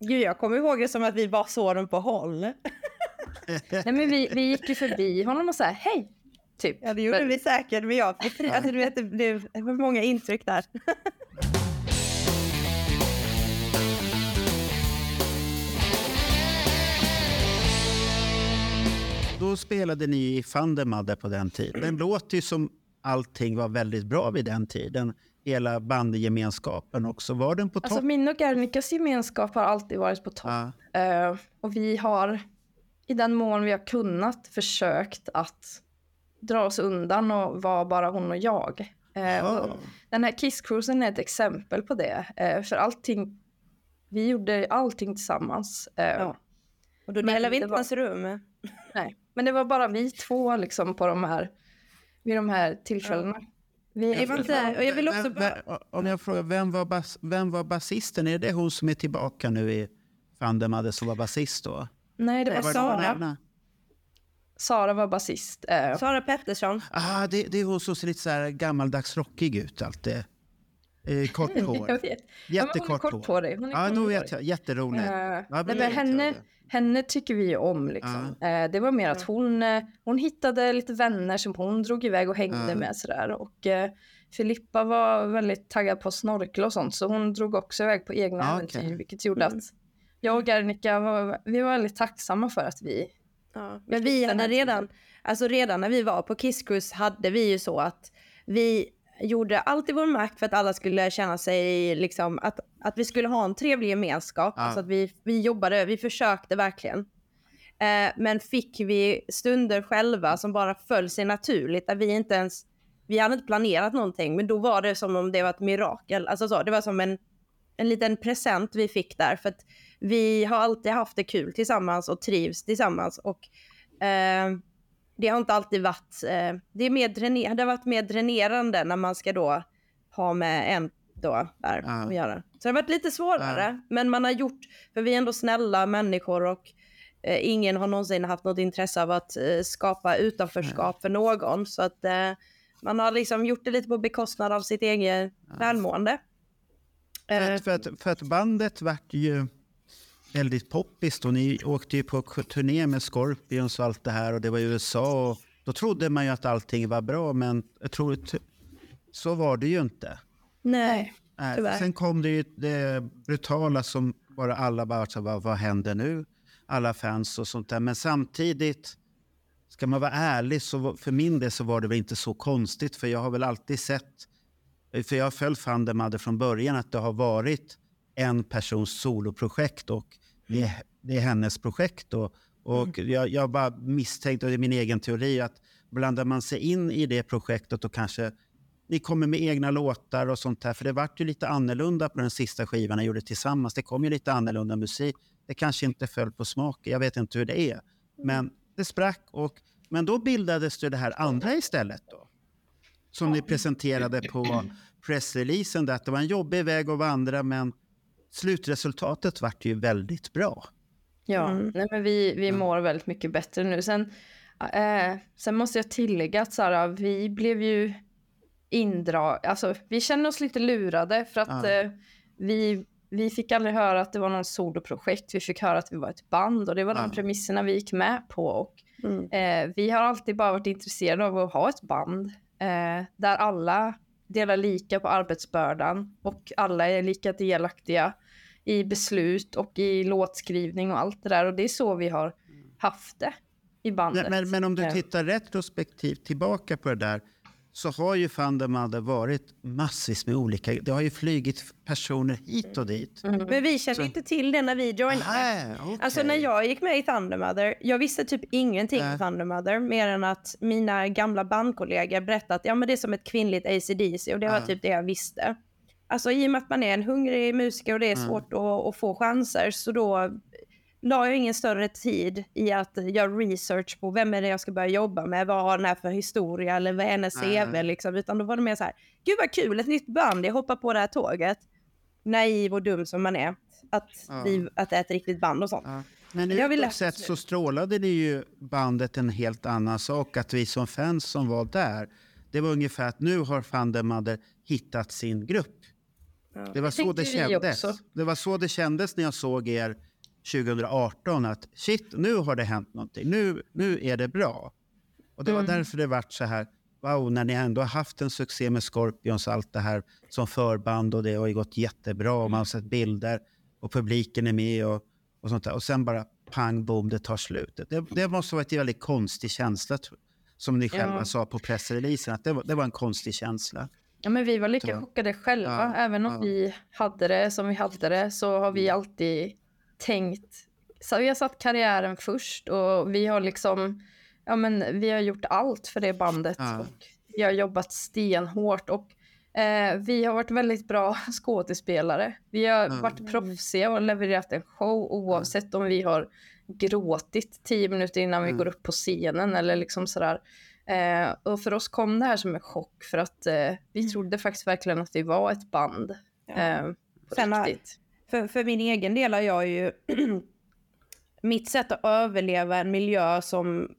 Gud, jag kommer ihåg det som att vi bara såg dem på håll. nej men vi, vi gick ju förbi honom och sa hej, typ. Ja, det gjorde Men- vi säkert, men jag, alltså, du vet, det, blev, det var många intryck där. Då spelade ni i Thundermother på den tiden. Den låter ju som allting var väldigt bra vid den tiden. Hela bandgemenskapen också. Var den på topp? Alltså min och Gernikas gemenskap har alltid varit på topp. ja. Eh, och vi har i den mån vi har kunnat försökt att dra oss undan och vara bara hon och jag. Ja. och den här kisscruisen är ett exempel på det. Eh, för allting, vi gjorde allting tillsammans. Ja. Och då delar vi det inte var- ens rum. Nej, men det var bara vi två liksom på de här, vid de här tillfällena. Vi, Det var inte, och jag vill också Vem- bara... vem- Om jag frågar, vem var, bas, vem var basisten? Är det hon som är tillbaka nu i Fandemade som var basist då? nej, det var Var det Sara. annan? Sara var basist. Eh, Sara Pettersson. Ah, det, det är hon som ser lite så här gammaldags rockig ut alltid. Eh, kort hår. vet. Ja, men hon är Jättekort hår. korthårig. Hon är Ja, nu vet jag. Jätterolig. Eh, Ja, nej, det henne, henne tycker vi om. Liksom. Eh, det var mer att hon, eh, hon hittade lite vänner som hon drog iväg och hängde Ja. med. Sådär. Och, eh, Filippa var väldigt taggad på att snorkla och sånt så hon drog också iväg på egna Ja, äventyr vilket gjorde att jag och Gernika var, vi var väldigt tacksamma för att vi Ja, men vi hade redan, alltså redan när vi var på Kiss Cruise hade vi ju så att vi gjorde allt i vår makt för att alla skulle känna sig liksom att, att vi skulle ha en trevlig gemenskap. Ja. Alltså att vi, vi jobbade, vi försökte verkligen. Eh, men fick vi stunder själva som bara föll sig naturligt där vi inte ens, vi hade inte planerat någonting men då var det som om det var ett mirakel. Alltså så, det var som en, en liten present vi fick där för att vi har alltid haft det kul tillsammans och trivs tillsammans och eh, det har inte alltid varit, eh, det, är mer dräner, det har varit mer dränerande när man ska då ha med en då där Ja. att göra. Så det har varit lite svårare, Ja. men man har gjort, för vi är ändå snälla människor och eh, ingen har någonsin haft något intresse av att eh, skapa utanförskap för någon. Så att eh, man har liksom gjort det lite på bekostnad av sitt eget välmående. För Eh, att, för, att, för att bandet vart ju väldigt poppis och ni åkte ju på turné med Scorpions och allt det här och det var i USA och då trodde man ju att allting var bra men jag tror så var det ju inte. nej. Nej. Sen kom det ju det brutala som bara alla bara så vad, vad händer nu? Alla fans och sånt där. Men samtidigt, ska man vara ärlig, så för min del så var det väl inte så konstigt. För jag har väl alltid sett, för jag har följt Fandemade från början, att det har varit en persons soloprojekt och det är, det är hennes projekt. Och, och jag, jag bara misstänkte, och det är min egen teori, att blandar man sig in i det projektet och kanske ni kommer med egna låtar och sånt där. För det vart ju lite annorlunda på den sista skivan jag gjorde tillsammans. Det kom ju lite annorlunda musik. Det kanske inte föll på smak. Jag vet inte hur det är. Men det sprack. Och, men då bildades det, det här andra istället då. Som ni presenterade på pressreleasen. där Att det var en jobbig väg att vandra men slutresultatet vart ju väldigt bra. Ja, Mm. nej, men vi, vi mår väldigt mycket bättre nu. Sen, eh, sen måste jag tillägga att så här, vi blev ju indrag... Alltså, vi känner oss lite lurade för att Ja. eh, vi, vi fick aldrig höra att det var någon soloprojekt. Vi fick höra att vi var ett band och det var de Ja. premisserna vi gick med på. Och, Mm. eh, vi har alltid bara varit intresserade av att ha ett band eh, där alla delar lika på arbetsbördan och alla är lika delaktiga i beslut och i låtskrivning och allt det där. Och det är så vi har haft det i bandet. Men, men, men om du Eh, tittar retrospektivt tillbaka på det där så har ju Mother varit massvis med olika... Det har ju flygit personer hit och dit. Men vi kände Så- inte till det när vi joinade. Aha, okej. Alltså när jag gick med i Thunder Mother, jag visste typ ingenting Nej. om Thunder Mother mer än att mina gamla bandkollegor berättat att ja, men det är som ett kvinnligt ACDC och det var Ja. typ det jag visste. Alltså i och med att man är en hungrig musiker och det är Mm. svårt att, att få chanser så då la jag ingen större tid i att göra research på vem är det jag ska börja jobba med, vad har den här för historia eller vad är hennes. CV liksom, utan då var det mer så här, gud vad kul, ett nytt band, jag hoppar på det här tåget. Naiv och dum som man är, att, Ja. vi, att det är ett riktigt band och sånt. Ja. Men utåt sett så strålade det ju bandet en helt annan sak. Att vi som fans som var där, det var ungefär att nu har Van der Mother hittat sin grupp. Ja. Det var så det kändes. Det var så det kändes när jag såg er 2018 att shit, nu har det hänt någonting. Nu, nu är det bra. Och det var Mm. därför det vart så här, wow, när ni ändå har haft en succé med Scorpions allt det här som förband och det har ju gått jättebra och man har sett bilder och publiken är med och, och sånt där. Och sen bara pang bom, det tar slut. Det, det måste ha varit en väldigt konstig känsla, som ni själva Ja. sa på pressreleasen, att det var, det var en konstig känsla. Ja, men vi var lika chockade själva. Ja, Även om ja. vi hade det som vi hade det så har vi alltid tänkt så vi har satt karriären först och vi har liksom, ja men vi har gjort allt för det bandet Ja. och vi har jobbat stenhårt och eh, vi har varit väldigt bra skådespelare. Vi har Ja. varit proffsiga och levererat en show oavsett om vi har gråtit tio minuter innan vi Mm. går upp på scenen eller liksom sådär. Eh, och för oss kom det här som en chock för att eh, vi trodde faktiskt verkligen att vi var ett band. Ja. Eh, på Sen har- riktigt. För, för min egen del har jag ju... mitt sätt att överleva en miljö som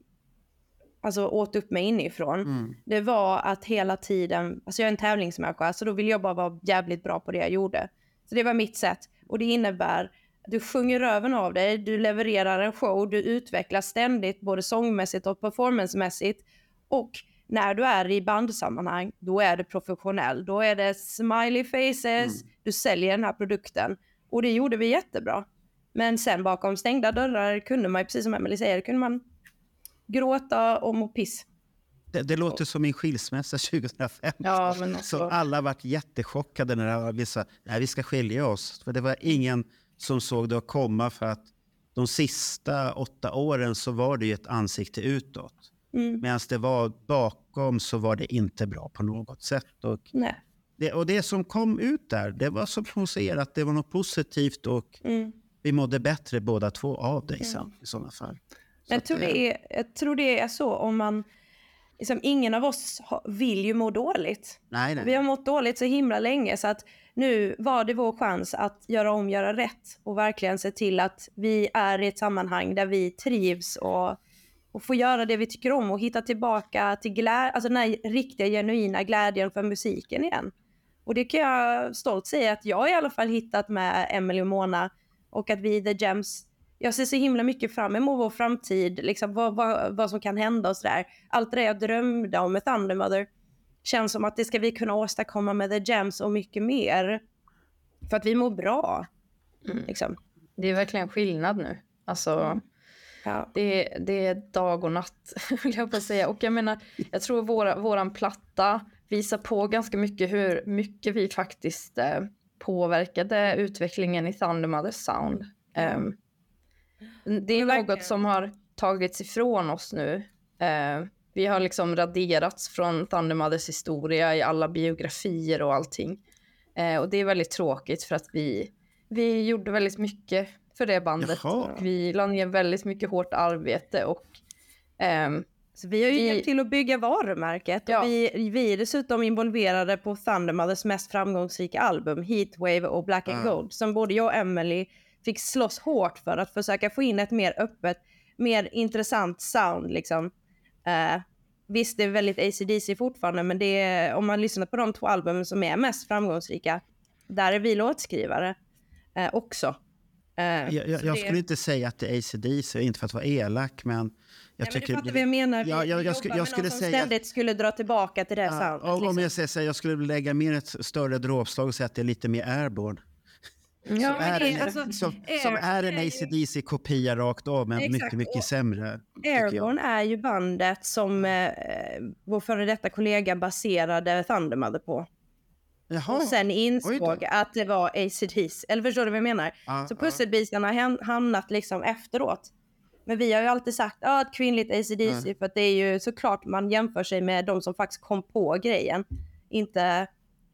alltså, åt upp mig inifrån. Mm. Det var att hela tiden... Alltså jag är en tävlingsmänniska, så då vill jag bara vara jävligt bra på det jag gjorde. Så det var mitt sätt. Och det innebär du sjunger röven av dig, du levererar en show, du utvecklas ständigt både sångmässigt och performancemässigt. Och när du är i bandsammanhang, då är du professionell. Då är det smiley faces, du säljer den här produkten. Och det gjorde vi jättebra. Men sen bakom stängda dörrar kunde man, precis som Emily säger, kunde man gråta och må piss. Det, det låter som min skilsmässa 2005. Ja, men alltså- Så alla varit jättechockade när vi sa att vi ska skilja oss. För det var ingen som såg det komma för att de sista åtta åren så var det ju ett ansikte utåt. Mm. Medan det var bakom så var det inte bra på något sätt. Och Nej. Det, och det som kom ut där, det var som hon säger att det var något positivt och Mm. vi mådde bättre båda två av det sam- i sådana fall. Så Jag tror, det är, jag tror det är så om man... Liksom, ingen av oss vill ju må dåligt. Nej, nej. Vi har mått dåligt så himla länge så att nu var det vår chans att göra om, göra rätt och verkligen se till att vi är i ett sammanhang där vi trivs och, och får göra det vi tycker om och hitta tillbaka till glä- alltså den här riktiga genuina glädjen för musiken igen. Och det kan jag stolt säga att jag i alla fall hittat med Emily och Mona och att vi i The Gems jag ser så himla mycket fram emot vår framtid, liksom vad, vad, vad som kan hända och sådär. Allt det där jag drömde om med Thunder Mother känns som att det ska vi kunna åstadkomma med The Gems och mycket mer. För att vi mår bra. Liksom. Det är verkligen skillnad nu. Alltså, Ja. det, det är dag och natt, vill jag bara säga. Och jag menar, jag tror våra, våran platta visar på ganska mycket hur mycket vi faktiskt eh, påverkade utvecklingen i Thunder Mother Sound. Ehm, det är verkligen. något som har tagits ifrån oss nu. Eh, vi har liksom raderats från Thunder Mothers historia i alla biografier och allting. Eh, och det är väldigt tråkigt för att vi, vi gjorde väldigt mycket för det bandet. Jaha. Och vi la ner väldigt mycket hårt arbete och ehm, Så vi har ju Vi- hjälpt till att bygga varumärket Ja. och vi, vi är dessutom involverade på Thunder Mothers mest framgångsrika album Heatwave och Black and Ja. Gold som både jag och Emily fick slåss hårt för att försöka få in ett mer öppet, mer intressant sound liksom. Eh, visst, det är väldigt ACDC fortfarande, men det är, om man lyssnar på de två albumen som är mest framgångsrika, där är vi låtskrivare eh, också. Eh, Jag, jag, jag det- skulle inte säga att det är ACDC, inte för att vara elak, men jag Nej, men du tycker... fattar vad jag menar. Ja, jag- vi jag skulle- jag skulle som säga- ständigt skulle dra tillbaka till det Ja, soundet. om, om liksom. jag säger så här, jag skulle lägga mer ett större dråpslag och säga att det är lite mer airborne. Ja, men är en, alltså, som, Air- som är en ACDC-kopia rakt av, men Exakt, mycket, mycket sämre. tycker jag. Airborne är ju bandet som eh, vår före detta kollega baserade Thunder Mother på. Jaha. Och sen insåg att det var ACDC. Eller förstår du vad jag menar? Ja, Så pusselbitarna har ham- hamnat liksom efteråt. Men vi har ju alltid sagt ah, ett kvinnligt ACDC för att det är ju såklart man jämför sig med de som faktiskt kom på grejen. Inte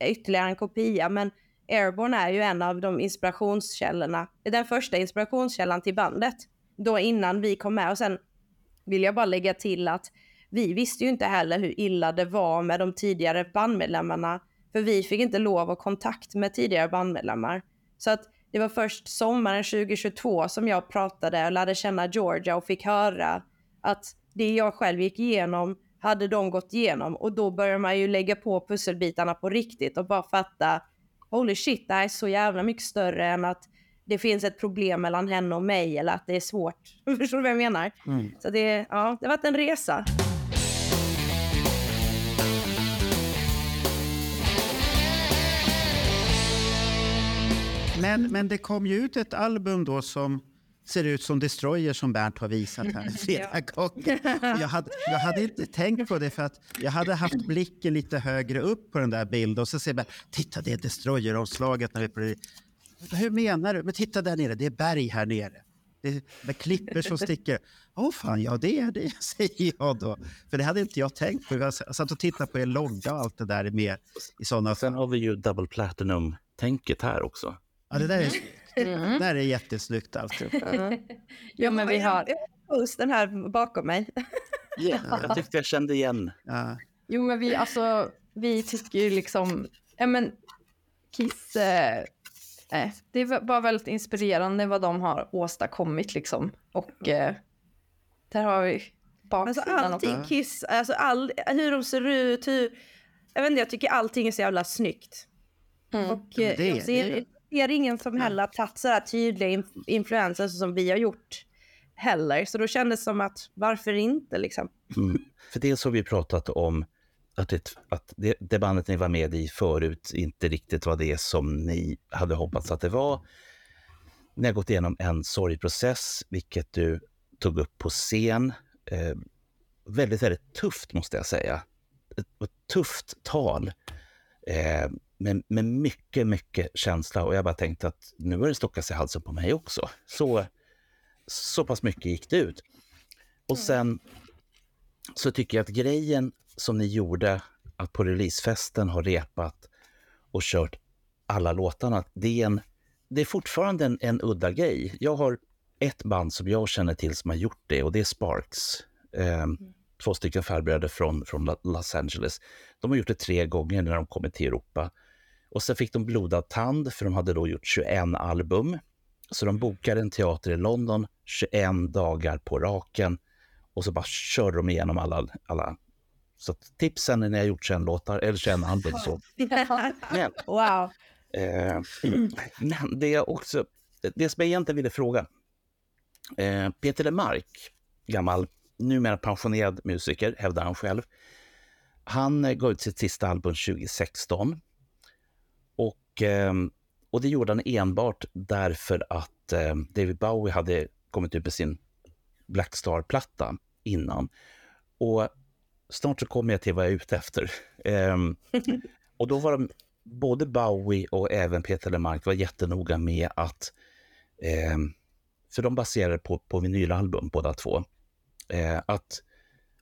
ytterligare en kopia men Airborne är ju en av de inspirationskällorna. Den första inspirationskällan till bandet. Då innan vi kom med och sen vill jag bara lägga till att vi visste ju inte heller hur illa det var med de tidigare bandmedlemmarna. För vi fick inte lov att kontakt med tidigare bandmedlemmar. Så att det var först sommaren 2022 som jag pratade och lärde känna Georgia och fick höra att det jag själv gick igenom hade de gått igenom. Och då börjar man ju lägga på pusselbitarna på riktigt och bara fatta holy shit, det här är så jävla mycket större än att det finns ett problem mellan henne och mig eller att det är svårt. Förstår du vad jag menar? Mm. Så det, ja, det har varit en resa. Men, men det kom ju ut ett album då som ser ut som Destroyer som Bernt har visat här flera gånger. Och Jag hade, jag hade inte tänkt på det för att jag hade haft blicken lite högre upp på den där bilden och så ser jag titta det är Destroyer-omslaget när vi är på det. Hur menar du? Men titta där nere, det är berg här nere. det, med klipper som sticker. Åh fan, ja det är det, säger jag då. För det hade inte jag tänkt på. Jag satt och tittade på er logga och allt det där är med i sådana... Sen har vi ju double platinum-tänket här också. Ja, det där är, Mm. det där är jättesnyggt alltså. Ja, men vi har... Posten här bakom mig. Jag tyckte jag kände igen. Ja. Jo, men vi, alltså, vi tycker ju liksom... Ja, men Kiss... Eh, eh, det var bara väldigt inspirerande vad de har åstadkommit liksom. Och eh, där har vi Alltså baksidan allting också. Kiss, alltså all, hur de ser ut, hur... Jag vet inte, jag tycker allting är så jävla snyggt. Mm. Och eh, det är jag ser, det. Ser ingen som heller har tagit så här tydliga inf- influenser som vi har gjort heller. Så då kändes det som att varför inte liksom? Mm. För dels har vi pratat om att, det, att det, det bandet ni var med i förut inte riktigt var det som ni hade hoppats att det var. Ni har gått igenom en sorgprocess, vilket du tog upp på scen. Eh, väldigt, väldigt tufft måste jag säga. Ett, ett tufft tal eh, med, med mycket, mycket känsla och jag bara tänkte att nu har det stockat sig i halsen på mig också. Så, så pass mycket gick det ut. Och sen så tycker jag att grejen som ni gjorde, att på releasefesten ha repat och kört alla låtarna, det är, en, det är fortfarande en, en udda grej. Jag har ett band som jag känner till som har gjort det och det är Sparks. Eh, Två stycken farbröder från, från Los Angeles. De har gjort det tre gånger när de kommit till Europa. Och sen fick de blodad tand för de hade då gjort 21 album. Så de bokade en teater i London 21 dagar på raken och så bara körde de igenom alla. alla. Så tipsen är när jag gjort 21 låtar, eller 21 album. Så. Men, Wow. eh, men det jag också, det som jag egentligen ville fråga. Eh, Peter Lemark, gammal, numera pensionerad musiker, hävdar han själv. Han eh, gav ut sitt sista album 2016. Och, eh, och det gjorde han enbart därför att eh, David Bowie hade kommit ut med sin Black Star-platta innan. Och snart så kommer jag till vad jag är ute efter. Ehm, och då var de, både Bowie och även Peter Lemark var jättenoga med att, ehm, för de baserade på, på vinylalbum båda två, eh, att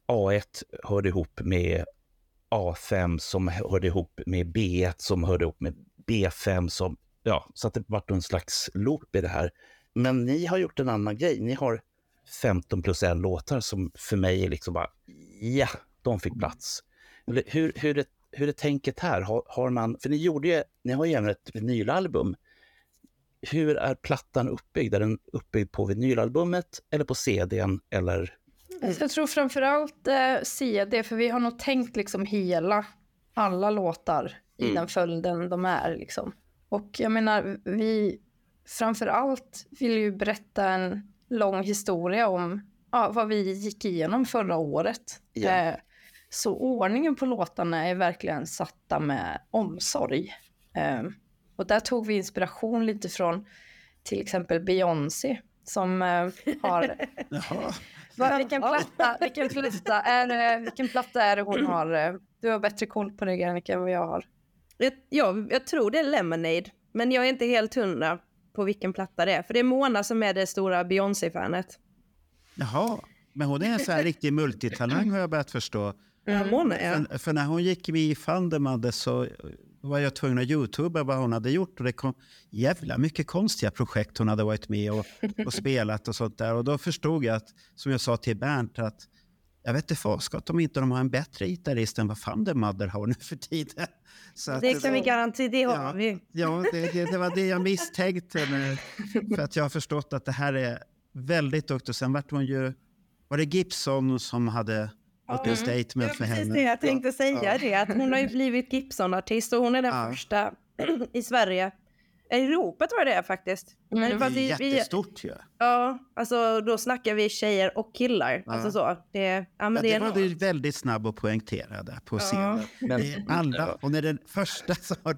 A1 hörde ihop med A5 som hörde ihop med B1 som hörde ihop med B5 som, ja, så att det vart en slags loop i det här. Men ni har gjort en annan grej. Ni har 15 plus en låtar som för mig är liksom bara, ja, de fick plats. Eller Hur, hur, är, hur är tänket här? Har, har man, för ni gjorde ju, ni har ju även ett vinylalbum. Hur är plattan uppbyggd? Är den uppbyggd på vinylalbumet eller på CDn eller? Jag tror framförallt eh, CD, för vi har nog tänkt liksom hela, alla låtar i Mm. den följden de är. Liksom. Och jag menar, vi framförallt vill ju berätta en lång historia om ja, vad vi gick igenom förra året. Ja. Eh, så ordningen på låtarna är verkligen satta med omsorg. Eh, och där tog vi inspiration lite från till exempel Beyoncé som eh, har Jaha. Va, vilken, platta, vilken, platta är, det- vilken platta är det hon har? Du har bättre koll på det, Gernika, än vad jag har. Jag, jag, jag tror det är Lemonade, men jag är inte helt hundra på vilken platta det är. För det är Mona som är det stora Beyoncé-fanet. Jaha, men hon är en sån här riktig multitalang har jag börjat förstå. Ja, Mona ja. För, för när hon gick med i Thundermother så var jag tvungen att youtuba vad hon hade gjort och det kom jävla mycket konstiga projekt hon hade varit med och, och spelat och sånt där. Och då förstod jag att, som jag sa till Bernt, att jag vet inte faskat om inte de har en bättre gitarrist än vad Thundermother har nu för tiden. Så Det kan vi garantera, det har Ja. vi. Ja, det, det, det var det jag misstänkte. Men, för att jag har förstått att det här är väldigt duktigt. Sen vart hon ju... Var det Gibson som hade gått en statement Det var för precis henne? det jag tänkte säga, Ja. det, att hon har ju blivit Gibson-artist och hon är den Ja. första i Sverige. Europa tror jag det är faktiskt. Men Det är vi, jättestort ju. ja, alltså då snackar vi tjejer och killar. Ja. Alltså så. Det, ja, men Ja, det det är var du väldigt snabb att poängtera där på scenen. Men- Det är alla, hon är den första som har...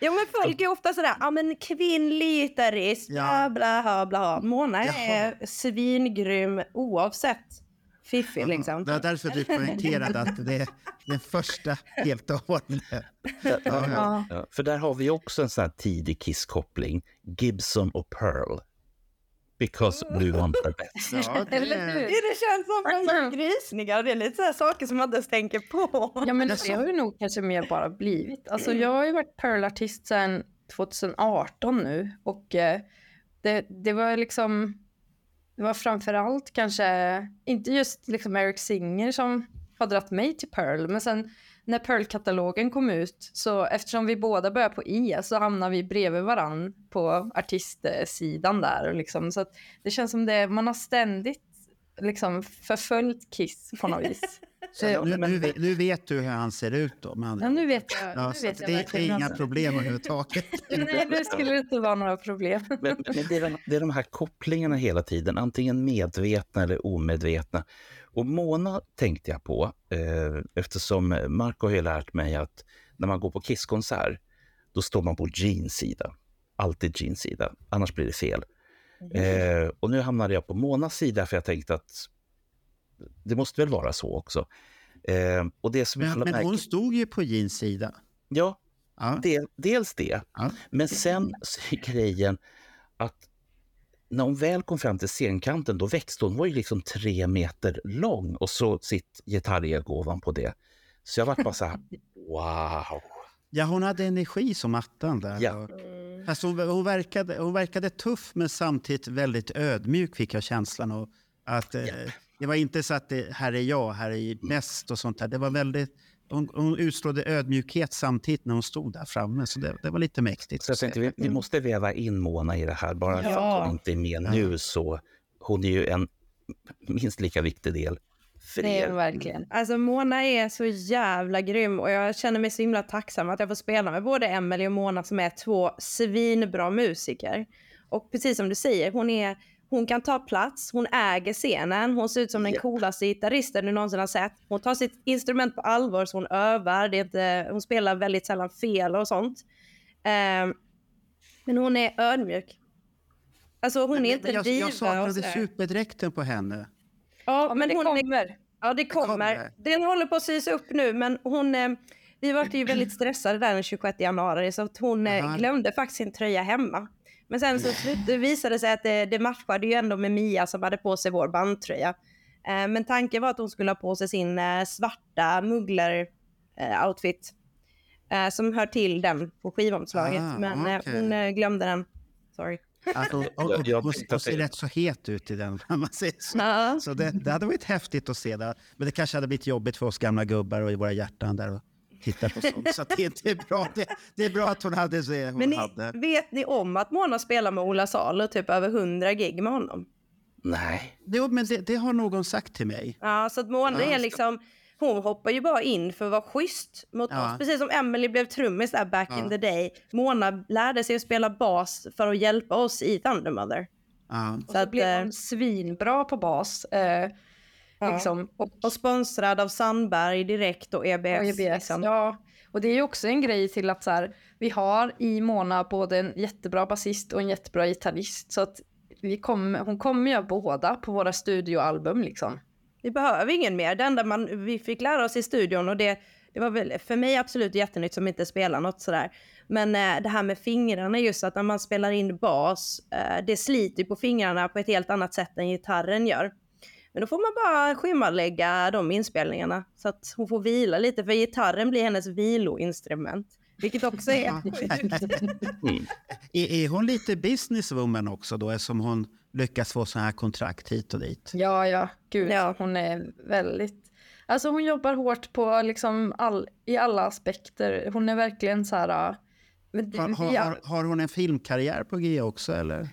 Ja men folk är ofta sådär, ja men kvinnlig gitarrist, Ja. bla bla bla bla. Mona Jaha. är svingrym oavsett fiffig liksom. Det var därför du poängterade att det är den första helt och hållet. Ja, ja. Ja, för där har vi också en sån här tidig Kiss-koppling. Gibson och Pearl. because blue want the best. Ja, det Eller är- hur? Det känns som man får rysningar. Det är lite så här saker som man inte ens tänker på. Ja, men det har ju nog kanske mer bara blivit. Alltså, jag har ju varit Pearl-artist sedan 2018 nu och eh, det, det var liksom, det var framför allt kanske, inte just liksom Eric Singer som har dratt mig till Pearl, men sen när Pearl-katalogen kom ut, så eftersom vi båda började på E så hamnade vi bredvid varann på artistsidan där. Och liksom, så att det känns som det, man har ständigt liksom förföljt Kiss på något vis. Så, Nu, nu, vet- nu vet du hur han ser ut då. ja, nu vet jag. Ja, nu vet jag det, det är inga alltså. problem överhuvudtaget. Nej, det skulle inte vara några problem. Men, men det, är, de- det är de här kopplingarna hela tiden, antingen medvetna eller omedvetna. Och Mona tänkte jag på, eh, eftersom Marco har ju lärt mig att när man går på Kisskonsert, då står man på Jeans sida. Alltid Jeans sida, annars blir det fel. Eh, och nu hamnade jag på Monas sida för jag tänkte att det måste väl vara så också. Eh, och det som Men, men hon stod ju på Jeans sida. Ja, Ja. del, dels det. Ja. Men sen är grejen att när hon väl kom fram till scenkanten, då växte hon. Hon var ju liksom tre meter lång och så sitt gitarrego ovanpå det. Så jag var bara så här, wow. Ja, hon hade energi som attan där. Ja. Fast hon, hon, verkade, hon verkade tuff men samtidigt väldigt ödmjuk fick jag känslan. Och att, eh, Det var inte så att det, här är jag, här är bäst och sånt där. Det var väldigt, hon, hon utstrålade ödmjukhet samtidigt när hon stod där framme. Så det, det var lite mäktigt. Så jag tänkte, vi, vi måste väva in Mona i det här. Bara för att Ja. hon inte är med nu så hon är ju en minst lika viktig del för är er. verkligen. Alltså Mona är så jävla grym och jag känner mig så himla tacksam att jag får spela med både Emelie och Mona som är två svinbra musiker. Och precis som du säger, hon, är, hon kan ta plats, hon äger scenen, hon ser ut som den Ja. coolaste gitarristen du någonsin har sett. Hon tar sitt instrument på allvar så hon övar, det är inte, hon spelar väldigt sällan fel och sånt. Ehm, men hon är ödmjuk. Alltså hon Men- är men inte jag, diva jag och saknade superdräkten på henne. Ja, Ja, men det hon är kommer. Ja, det kommer. kommer. Den håller på att sys upp nu, men hon... Eh, vi var ju väldigt stressade där den 26 januari, så att hon eh, glömde faktiskt sin tröja hemma. Men sen så slut, det visade sig att det, det matchade ju ändå med Mia som hade på sig vår bandtröja. Eh, men tanken var att hon skulle ha på sig sin eh, svarta muggler-outfit. Eh, som hör till den på skivomslaget. Ah, men eh, okej. hon eh, glömde den. Sorry. Att hon, Jag- hon, jag hon att ser rätt så het ut i den. Man säger så. Ja. Så det, det hade varit häftigt att se det. Men det kanske hade blivit jobbigt för oss gamla gubbar och i våra hjärtan där och titta på sånt. Så att det, det, är bra. Det, det är bra att hon hade det hon Men ni, hade. vet ni om att Mona spelar med Ola Salo typ över 100 gig med honom? Nej, Jo, men det, det har någon sagt till mig. Ja, så att Mona Ja. är liksom, hon hoppar ju bara in för att vara schysst mot Ja. oss. Precis som Emily blev trummis där back Ja. in the day. Mona lärde sig att spela bas för att hjälpa oss i Thundermother. Ja. Och så blev eh, hon svinbra på bas. Eh, Ja. liksom. och, Och sponsrad av Sandberg direkt och EBS. och EBS. liksom. Ja, och det är ju också en grej till att så här, vi har i Mona både en jättebra basist och en jättebra gitarrist. Så att vi kommer, hon kommer göra båda på våra studioalbum liksom. Vi behöver ingen mer. Det enda man, vi fick lära oss i studion och det, det var väl för mig absolut jättenytt som inte spelar något sådär. Men eh, det här med fingrarna just att när man spelar in bas, eh, det sliter på fingrarna på ett helt annat sätt än gitarren gör. Men då får man bara schemalägga de inspelningarna så att hon får vila lite för gitarren blir hennes viloinstrument. Vilket också är... Mm. Är, är hon lite businesswoman också då eftersom hon lyckas få sådana här kontrakt hit och dit? Ja, ja, gud. Ja. Hon är väldigt... Alltså hon jobbar hårt på liksom all, i alla aspekter. Hon är verkligen så här... äh, Men, det- Har, har, ja, har, hon en filmkarriär på G också eller?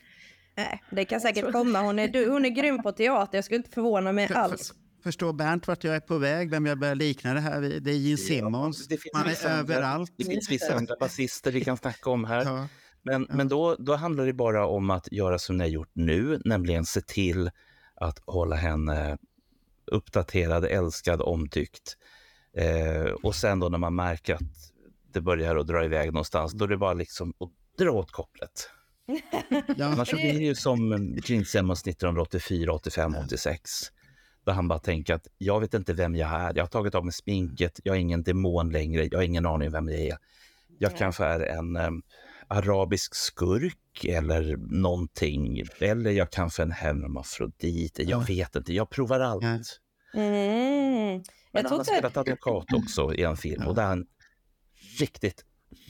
Nej, det kan säkert komma. Hon är, du- hon är grym på teater. Jag skulle inte förvåna mig För- alls. Förstår Bernt vart jag är på väg, vem jag börjar likna det här vid? Det är Gene Simmons. det finns Man vissa är andra- överallt. Det finns vissa andra basister vi kan snacka om här. Ja. Men, men då, då handlar det bara om att göra som ni har gjort nu, nämligen se till att hålla henne uppdaterad, älskad, omtyckt. Eh, och sen då när man märker att det börjar att dra iväg någonstans, då är det bara liksom att dra åt kopplet. Ja. Annars så blir det ju som Gene Simmons 1984, 85, 86. Där han bara tänker att jag vet inte vem jag är. Jag har tagit av mig sminket. Jag är ingen demon längre. Jag har ingen aning vem jag är. Jag kanske är en, em, arabisk skurk eller någonting. Eller jag kanske en hermafrodit. Jag Ja. vet inte, jag provar allt. Ja. Mm. Men Jag han har spelat advokat också i en film och där är han riktigt,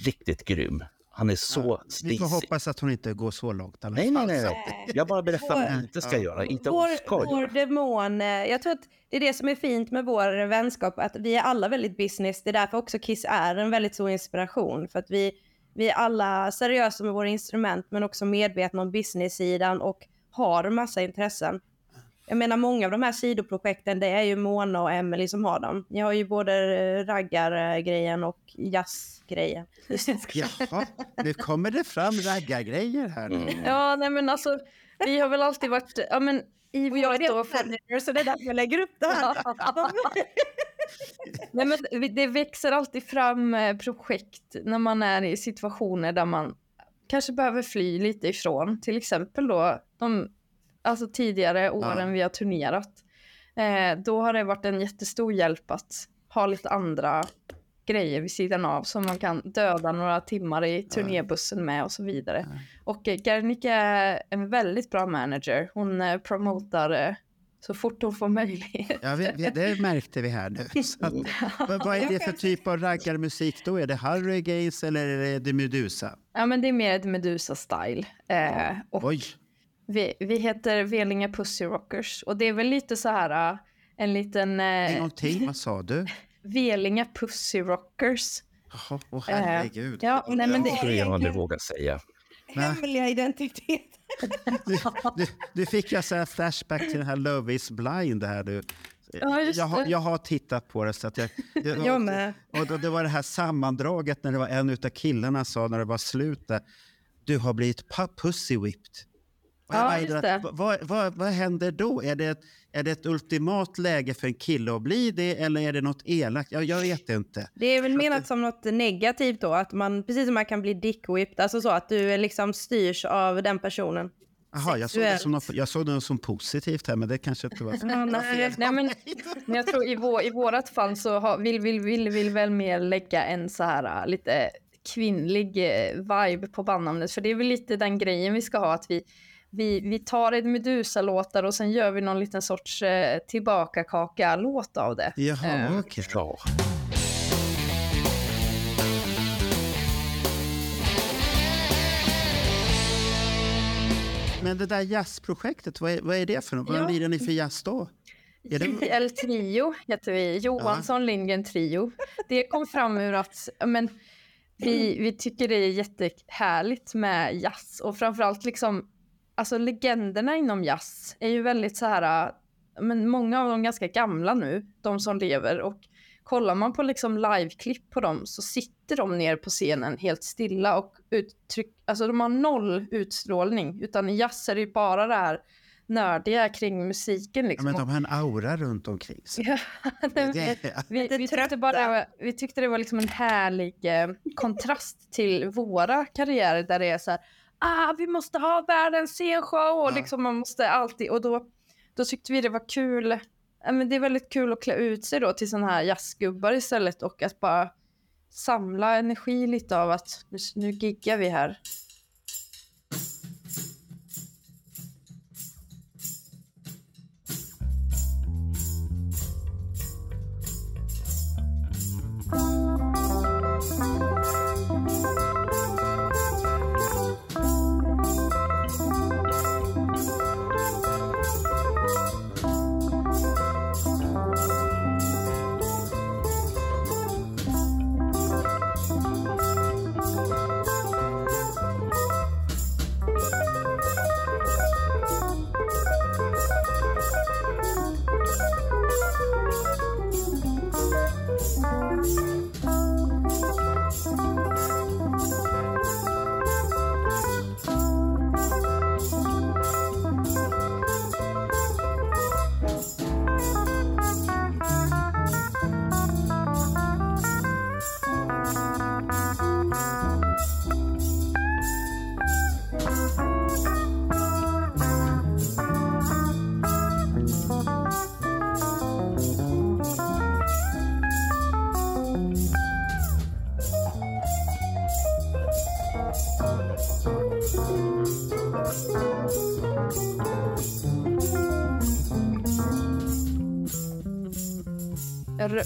riktigt grym. Han är så Vi stisig. får hoppas att hon inte går så långt. alla Nej, nej, nej, nej. Jag bara berättar vad han inte ska Ja. göra. Inte vår, ska vår göra. demon, eh, jag tror att det är det som är fint med vår vänskap, att vi är alla väldigt business. Det är därför också Kiss är en väldigt stor inspiration. För att vi, vi är alla seriösa med våra instrument, men också medvetna om business-sidan och har en massa intressen. Jag menar många av de här sidoprojekten, det är ju Mona och Emily som har dem. Ni har ju både eh, raggargrejen och jazzgrejen. Jaha, nu kommer det fram raggargrejer här. Mm. nu. Ja, nej men alltså, vi har väl alltid varit, ja men i Och jag är vårt redan så det är därför jag lägger upp det här. Nej, men det växer alltid fram eh, projekt när man är i situationer där man kanske behöver fly lite ifrån. Till exempel då de alltså tidigare åren vi har turnerat. Eh, då har det varit en jättestor hjälp att ha lite andra grejer vid sidan av som man kan döda några timmar i turnébussen med och så vidare. Och eh, Gernika är en väldigt bra manager. Hon eh, promotar så fort hon får möjlighet. Ja, vi, vi, det märkte vi här nu. Så att, vad, vad är det för typ av raggarmusik då? Är det Harry Gaines eller är det Medusa? Ja, men det är mer ett Medusa-style. Eh, och Oj, vi, vi heter Velinge Pussy Rockers och det är väl lite så här eh, en liten en eh, gång till, vad sa du? Velinge Pussy Rockers. Jaha, åh herregud. Ja, nej men det, tror jag aldrig vågar säga. Hemliga identitet. Du, du, fick jag säga flashback till den här Love is blind här du. Ja, jag, har, jag har tittat på det. Så att jag, det, Jag med. Och då, det var det här sammandraget när det var en av killarna sa när det var slut där, Du har blivit pu- pussy whipped. Ja, just det. Vad, vad, vad händer då? Är det, ett, är det ett ultimat läge för en kille att bli det eller är det något elakt? Jag, jag vet inte. Det är väl menat som något negativt då, att man, precis som man kan bli dick-whipped, alltså så att du liksom styrs av den personen. Aha, jag, såg det som något, jag såg det som positivt här, men det kanske inte var... Ja, nej. nej, men, men jag tror i, vår, i vårat fall så har, vill vi vill, vill väl mer lägga en så här äh, lite kvinnlig eh, vibe på bandnamnet. För det är väl lite den grejen vi ska ha, att vi, vi, vi tar ett Medusa-låtar och sen gör vi någon liten sorts eh, tillbaka-kaka-låt av det. Jaha, Eh, okej. Ja. Men det där jazzprojektet, vad är, vad är det för något? Ja. Vad lirar ni för jazz då? Är det... JL Trio heter vi, Johansson Lindgren Trio. Det kom fram ur att ja, men, vi, vi tycker det är jättehärligt med jazz och framförallt liksom, alltså legenderna inom jazz är ju väldigt så här, äh, men många av dem ganska gamla nu, de som lever och kollar man på liksom liveklipp på dem så sitter de ner på scenen helt stilla och uttryck, alltså de har noll utstrålning utan i jazz är det ju bara det här nördiga kring musiken Ja, liksom. men de har en aura runt omkring sig. Ja, vi, Lite vi, tyckte bara, vi tyckte det var liksom en härlig eh, kontrast till våra karriärer där det är så här, ah, vi måste ha världens scenshow och liksom man måste alltid och då, då tyckte vi det var kul. Men det är väldigt kul att klä ut sig då till sådana här jazzgubbar istället och att bara samla energi lite av att nu, nu giggar vi här.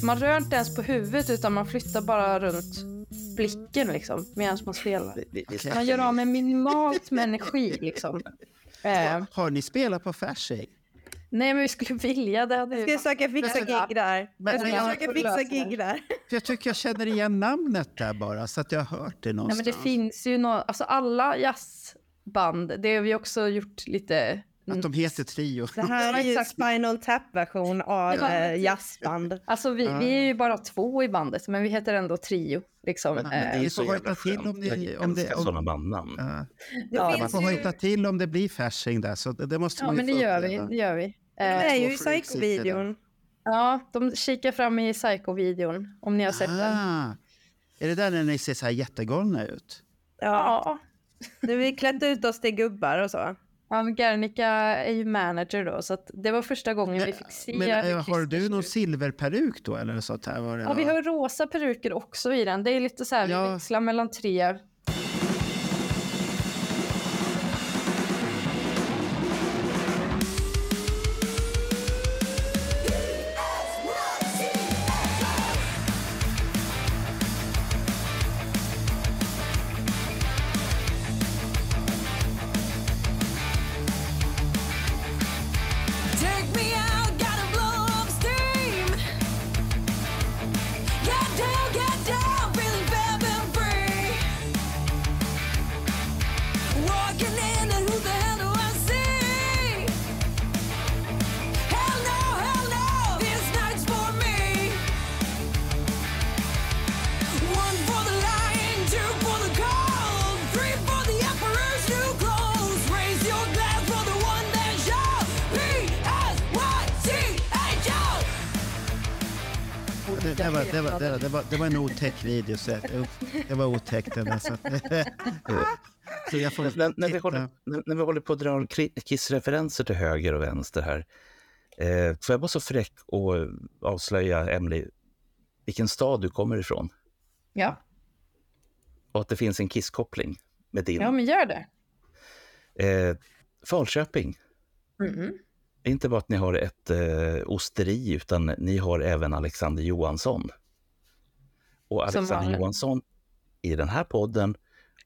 Man rör inte ens på huvudet utan man flyttar bara runt blicken liksom medan man spelar. Man gör av med minimalt med energi liksom. Eh, Har ni spelat på Fasching? nej men vi skulle vilja, det hade Jag ska försöka fixa gig där. Men- Jag ska jag- försöka fixa gig där. För jag tycker jag känner igen namnet där bara, så att jag har hört det Nej, någonstans. men det finns ju några, alltså alla jazzband, det har vi också gjort lite... Att de heter Trio. Det här är ju Exakt. Spinal Tap-version av eh, jazzband. Alltså vi, vi är ju bara två i bandet, men vi heter ändå Trio. Liksom. Men, men det är Eh, så får jävla till om Jag om det- om- sådana bandnamn. Det Ja, Man får ju, hojta till om det blir Fasching där, så det, det måste ja, man ju men det gör vi. Det gör vi. det är Eh, ju i Psycho-videon. ja, de kikar fram i Psycho-videon, om ni har sett den. Ah, är det där när ni ser så här jättegalna ut? Ja, Ja, nu vi klätt ut oss till gubbar och så. Ja men Gernika är ju manager då, så att det var första gången vi fick se Men eh, har du någon silverperuk då eller sånt här? Var det Ja, vi har rosa peruker också i den. Det är lite så här, Ja. vi växlar mellan tre. Var, det, var, en otäck video. Så jag, det var otäckt. Den där, så, jag får När, när, vi håller, när, när vi håller på att dra Kiss-referenser till höger och vänster här. Eh, får jag vara så fräck och avslöja, Emily, vilken stad du kommer ifrån? Ja, Och att det finns en Kiss-koppling med din. ja men gör det. Eh, Falköping. Mm. Är inte bara att ni har ett eh, osteri, utan ni har även Alexander Johansson. Och Alexander. Johansson i den här podden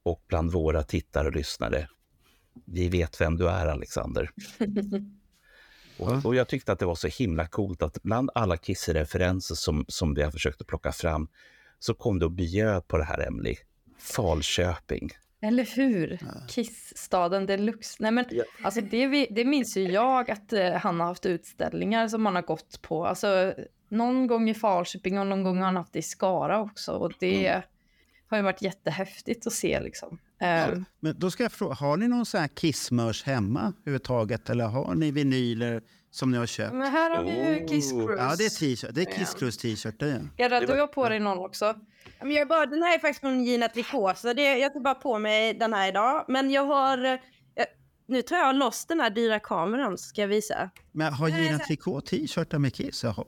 och bland våra tittare och lyssnare. Vi vet vem du är, Alexander. och, och jag tyckte att det var så himla coolt att bland alla Kiss-referenser som, som vi har försökt att plocka fram så kom du och bjöd på det här, Emily. Falköping. Eller hur? Kiss-staden deluxe. Nej men Ja. alltså det, vi, det minns ju jag att eh, han har haft utställningar som han har gått på. Alltså någon gång i Falköping och någon gång har han haft det i Skara också. Och det har ju varit jättehäftigt att se liksom. Eh, Men då ska jag fråga, har ni någon sån här kissmörs hemma överhuvudtaget? Eller har ni vinyler som ni har köpt? men här har vi ju Kiss Oh. Cruise. Ja, det är t-shirt. Det är Kiss Cruise t-shirt. Gerda, du har på dig någon också. Men jag är bara, den här är faktiskt från Gina Tricot, det, jag tar bara på mig den här idag. Men jag har, jag, nu tror jag har loss den här dyra kameran, ska jag visa. Men har Gina Tricot t-shirtar med Kiss? Jaha.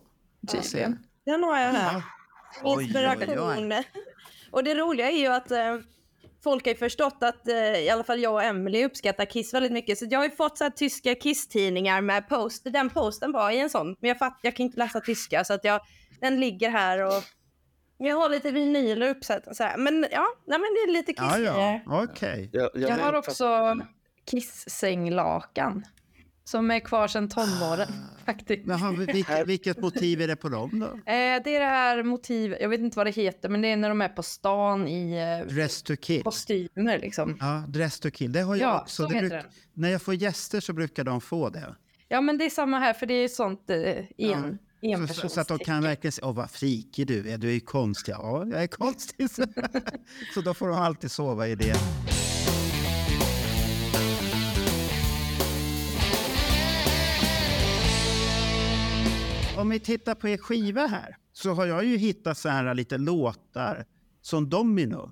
Tydligen. Den har jag här. Oj, oj, Inspiration. Och det roliga är ju att eh, folk har ju förstått att eh, i alla fall jag och Emily uppskattar Kiss väldigt mycket. Så jag har ju fått så här tyska Kiss-tidningar med poster. Den posten var i en sån. Men jag, fatt, jag kan inte läsa tyska så att jag, den ligger här och jag har lite vinyler uppsatta så här. Men ja, nej, men det är lite Ja, Kiss-grejer. ja. Okej. Jag, Jag har också Kiss-sänglakan. Som är kvar sedan tonåren faktiskt. Men har, vi- vilket, vilket motiv är det på dem då? Eh, det är det här motivet, jag vet inte vad det heter, men det är när de är på stan i eh, Dress to kill. kostymer liksom. Ja, Dress to kill. Det har jag Ja, också. så Det heter bruk, den. när jag får gäster så brukar de få det. Ja, men det är samma här, för det är sånt eh, en, Så, så, så att de kan verkligen säga, åh vad frikig du är, du är ju konstig. Ja, jag är konstig. Så då får de alltid sova i det. Om vi tittar på er skiva här så har jag ju hittat så här lite låtar som Domino.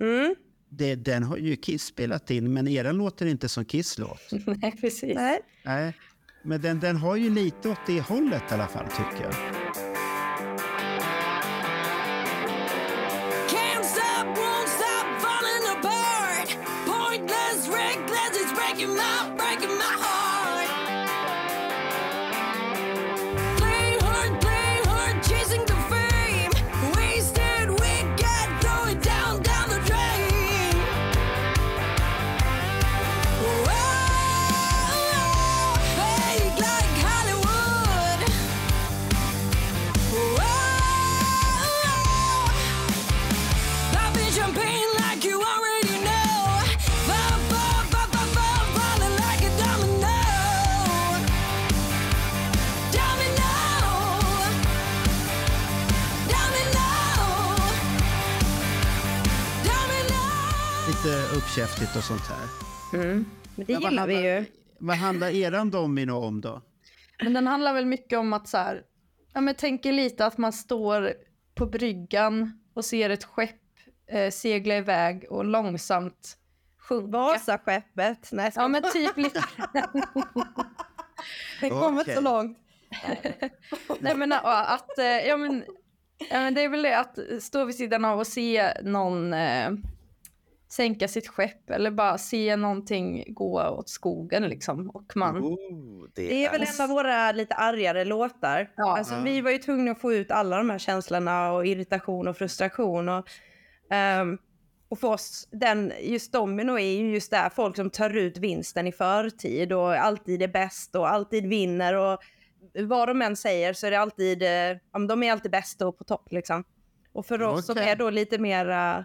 Mm. Det, den har ju Kiss spelat in, men er låter inte som Kiss-låt. Nej, precis. Nej. Nej, men den, den har ju lite åt det hållet i alla fall tycker jag. Breaking my heart. Lite uppkäftigt och sånt här. Men det Ja, vad gillar vi handlar- ju. Vad handlar eran domino om då? Men den handlar väl mycket om att så här, ja men tänker lite att man står på bryggan och ser ett skepp eh, segla iväg och långsamt sjunka. Vasaskeppet. Nej, ska Ja men typ lite. det kommer inte Okej. så långt. Nej men att, eh, ja men, ja men det är väl det att stå vid sidan av och se någon eh, sänka sitt skepp eller bara se någonting gå åt skogen liksom och man, Oh, det, Det är väl en av våra lite argare låtar. Ja. alltså, Ja. Vi var ju tvungna att få ut alla de här känslorna och irritation och frustration. Och, ehm, och för oss, den, just Domino är ju just där folk som tar ut vinsten i förtid och alltid är bäst och alltid vinner. Och vad de än säger så är det alltid, eh, ja, de är alltid bäst och på topp liksom. Och för oss som är då lite mera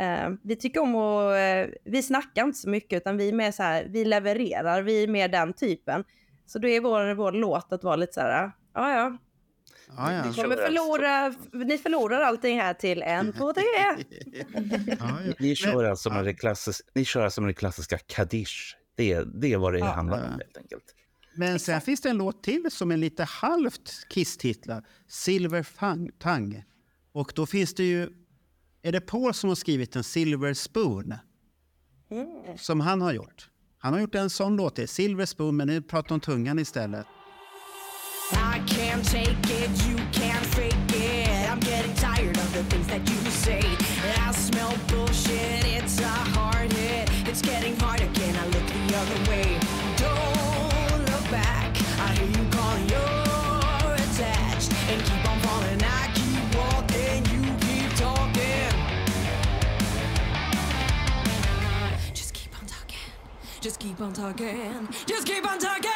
Eh, vi tycker om att, eh, vi snackar inte så mycket utan vi är mer så här, vi levererar, vi är mer den typen. Så då är vår, vår låt att vara lite så här, ja ja, Ja, ja. ni kommer förlora, ni förlorar allting här till en, två, tre. ja, ja. Ni kör alltså med det klassiska, ni kör alltså med det klassiska Kaddish. Det är, det är vad det handlar om Ja. helt enkelt. Men sen finns det en låt till som är lite halvt Kiss-titlar. Silver Fang- Tongue. Och då finns det ju... Är det Paul som har skrivit en Silver Spoon? Som han har gjort. Han har gjort en sån låt till. Silver Spoon, men nu pratar om tungan istället. Bullshit, it's a hard hit. It's getting hard again, I look the other way. Just keep on talking, just keep on talking.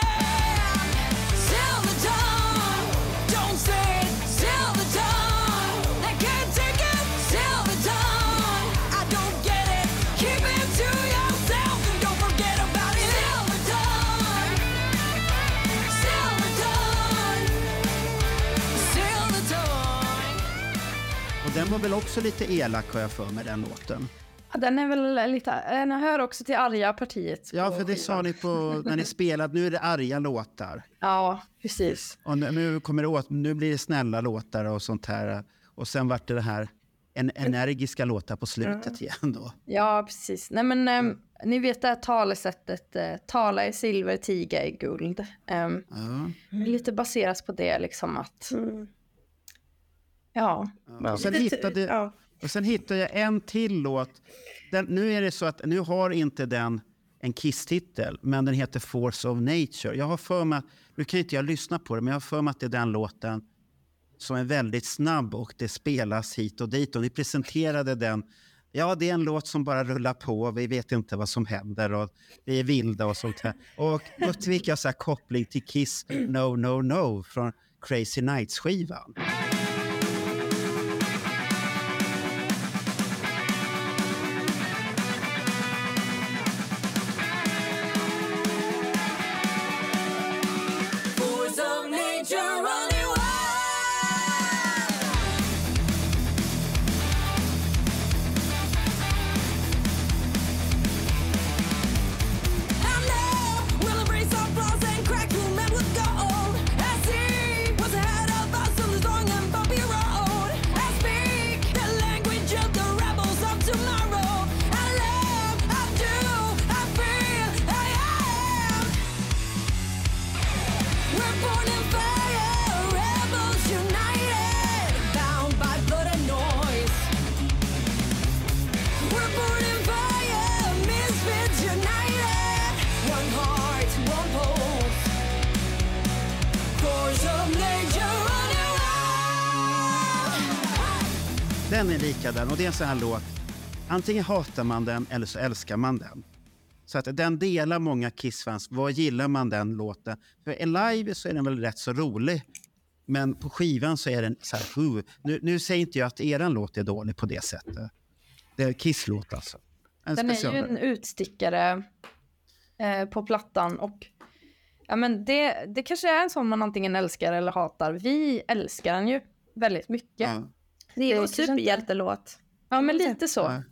Sell the dawn, don't say it. Sell the dawn, they can't take it. Sell the dawn, I don't get it. Keep it to yourself, and don't forget about it. Sell the dawn, sell the dawn, sell the dawn. Och den var väl också lite elak har jag för mig, den låten. Ja, den är väl lite, den hör också till arga partiet. Ja, för det sa ni på, när ni spelade. Nu är det arga låtar. Ja, precis. Och nu, nu, kommer det åt, nu blir det snälla låtar och sånt här. Och sen vart det det här en, energiska låtar på slutet igen då. Ja, precis. Nej, men ehm, ni vet det här talesättet, eh, tala i silver, tiga i guld. Ehm, Ja. Lite baseras på det, liksom att, Mm. ja. Och sen, Lite- hittade, ja och sen hittade jag en till låt. Den, nu är det så att nu har inte den en Kiss-titel, men den heter Force of Nature. Jag har för mig, nu kan inte jag lyssna på det, men jag har för mig att det är den låten som är väldigt snabb och det spelas hit och dit. Och ni presenterade den. Ja, det är en låt som bara rullar på. Vi vet inte vad som händer och vi är vilda och sånt här. Och då fick jag så här koppling till Kiss No No No från Crazy Nights-skivan. Den är likadan och det är en sån här låt. Antingen hatar man den eller så älskar man den. Så att den delar många Kiss-fans. Vad gillar man den låten? För live så är den väl rätt så rolig. Men på skivan så är den så här... Uh. Nu, nu säger inte jag att eran låt är dålig på det sättet. Det är Kiss-låt alltså. En Den är ju special- en utstickare eh, på plattan och ja, men det, det kanske är en sån man antingen älskar eller hatar. Vi älskar den ju väldigt mycket. Ja. Det är inte- superhjältelåt. men lite så. Ja.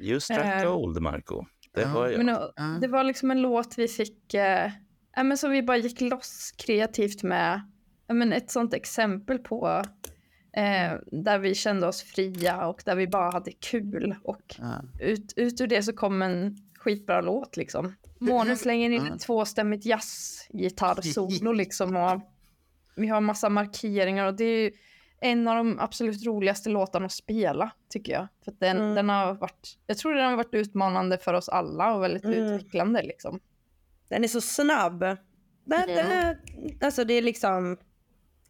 You struck Eh, gold, Marco. Det ja, hör jag. Men, uh, Ja. Det var liksom en låt vi fick, eh, ja, men som vi bara gick loss kreativt med. Ja, men ett sånt exempel på eh, där vi kände oss fria och där vi bara hade kul. Och Ja. ut, ut ur det så kom en skitbra låt liksom. Månen slänger in Ja. ett tvåstämmigt jazzgitarrsolo liksom. Och vi har massa markeringar och det är ju en av de absolut roligaste låtarna att spela tycker jag. För att den, Mm. den har varit, jag tror den har varit utmanande för oss alla och väldigt Mm. utvecklande liksom. Den är så snabb. Den, den är, alltså det är liksom...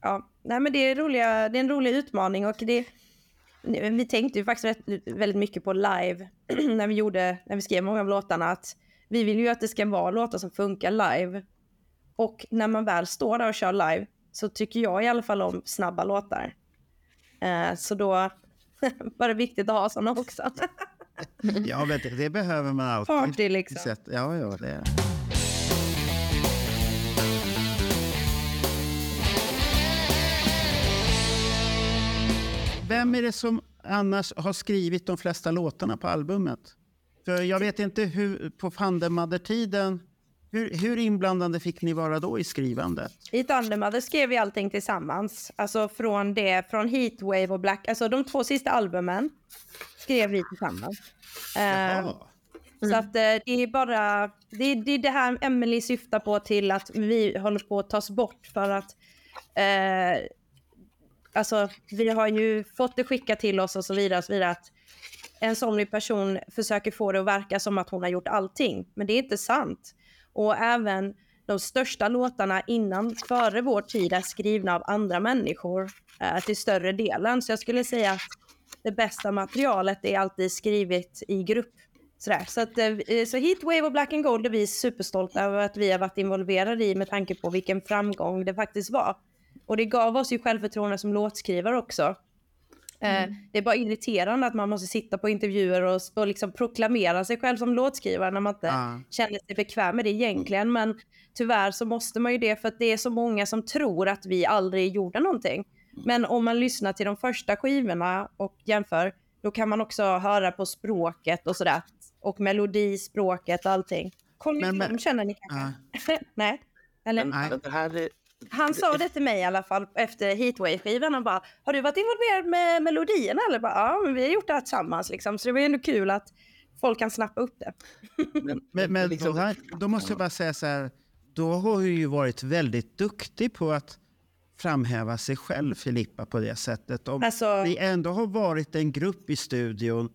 Ja, nej men det är, roliga, det är en rolig utmaning och det... Vi tänkte ju faktiskt rätt, väldigt mycket på live när vi, gjorde, när vi skrev många av låtarna att vi vill ju att det ska vara låtar som funkar live. Och när man väl står där och kör live så tycker jag i alla fall om snabba låtar. Eh, så då var det viktigt att ha sådana också. Ja, men det, det behöver man alltid. Party liksom. Sätt- Ja, ja, det. Vem är det som annars har skrivit de flesta låtarna på albumet? För jag vet inte hur, på Fandemadder-tiden, hur, hur inblandade fick ni vara då i skrivandet? I Thundermother skrev vi allting tillsammans. Alltså från det, från Heatwave och Black, alltså de två sista albumen skrev vi tillsammans. Jaha. Så att eh, det är bara, det är, det är det här Emily syftar på till att vi håller på att tas bort för att eh, alltså vi har ju fått det skickat till oss och så vidare och så vidare att en somnig person försöker få det att verka som att hon har gjort allting, men det är inte sant. Och även de största låtarna innan, före vår tid är skrivna av andra människor eh, till större delen. Så jag skulle säga att det bästa materialet är alltid skrivet i grupp. Sådär. Så, att, eh, så Heatwave och Black and Gold är vi superstolta över att vi har varit involverade i med tanke på vilken framgång det faktiskt var. Och det gav oss ju självförtroende som låtskrivare också. Eh, det är bara irriterande att man måste sitta på intervjuer och, och liksom proklamera sig själv som låtskrivare när man inte Ja. känner sig bekväm med det egentligen. Men tyvärr så måste man ju det för att det är så många som tror att vi aldrig gjorde någonting. Men om man lyssnar till de första skivorna och jämför, då kan man också höra på språket och sådär. Och melodi, språket och allting. Conny Men- men- känner ni kanske? Nej? Eller? Men, Nej. det här är, Han sa det till mig i alla fall efter Heatwave-skivan. Han bara, har du varit involverad med melodierna? Eller bara, ja, men vi har gjort det här tillsammans. Liksom. Så det var ju ändå kul att folk kan snappa upp det. men, Men, men liksom- då, måste jag bara säga så här, då har du ju varit väldigt duktig på att framhäva sig själv, Filippa, på det sättet. Om Alltså- ni ändå har varit en grupp i studion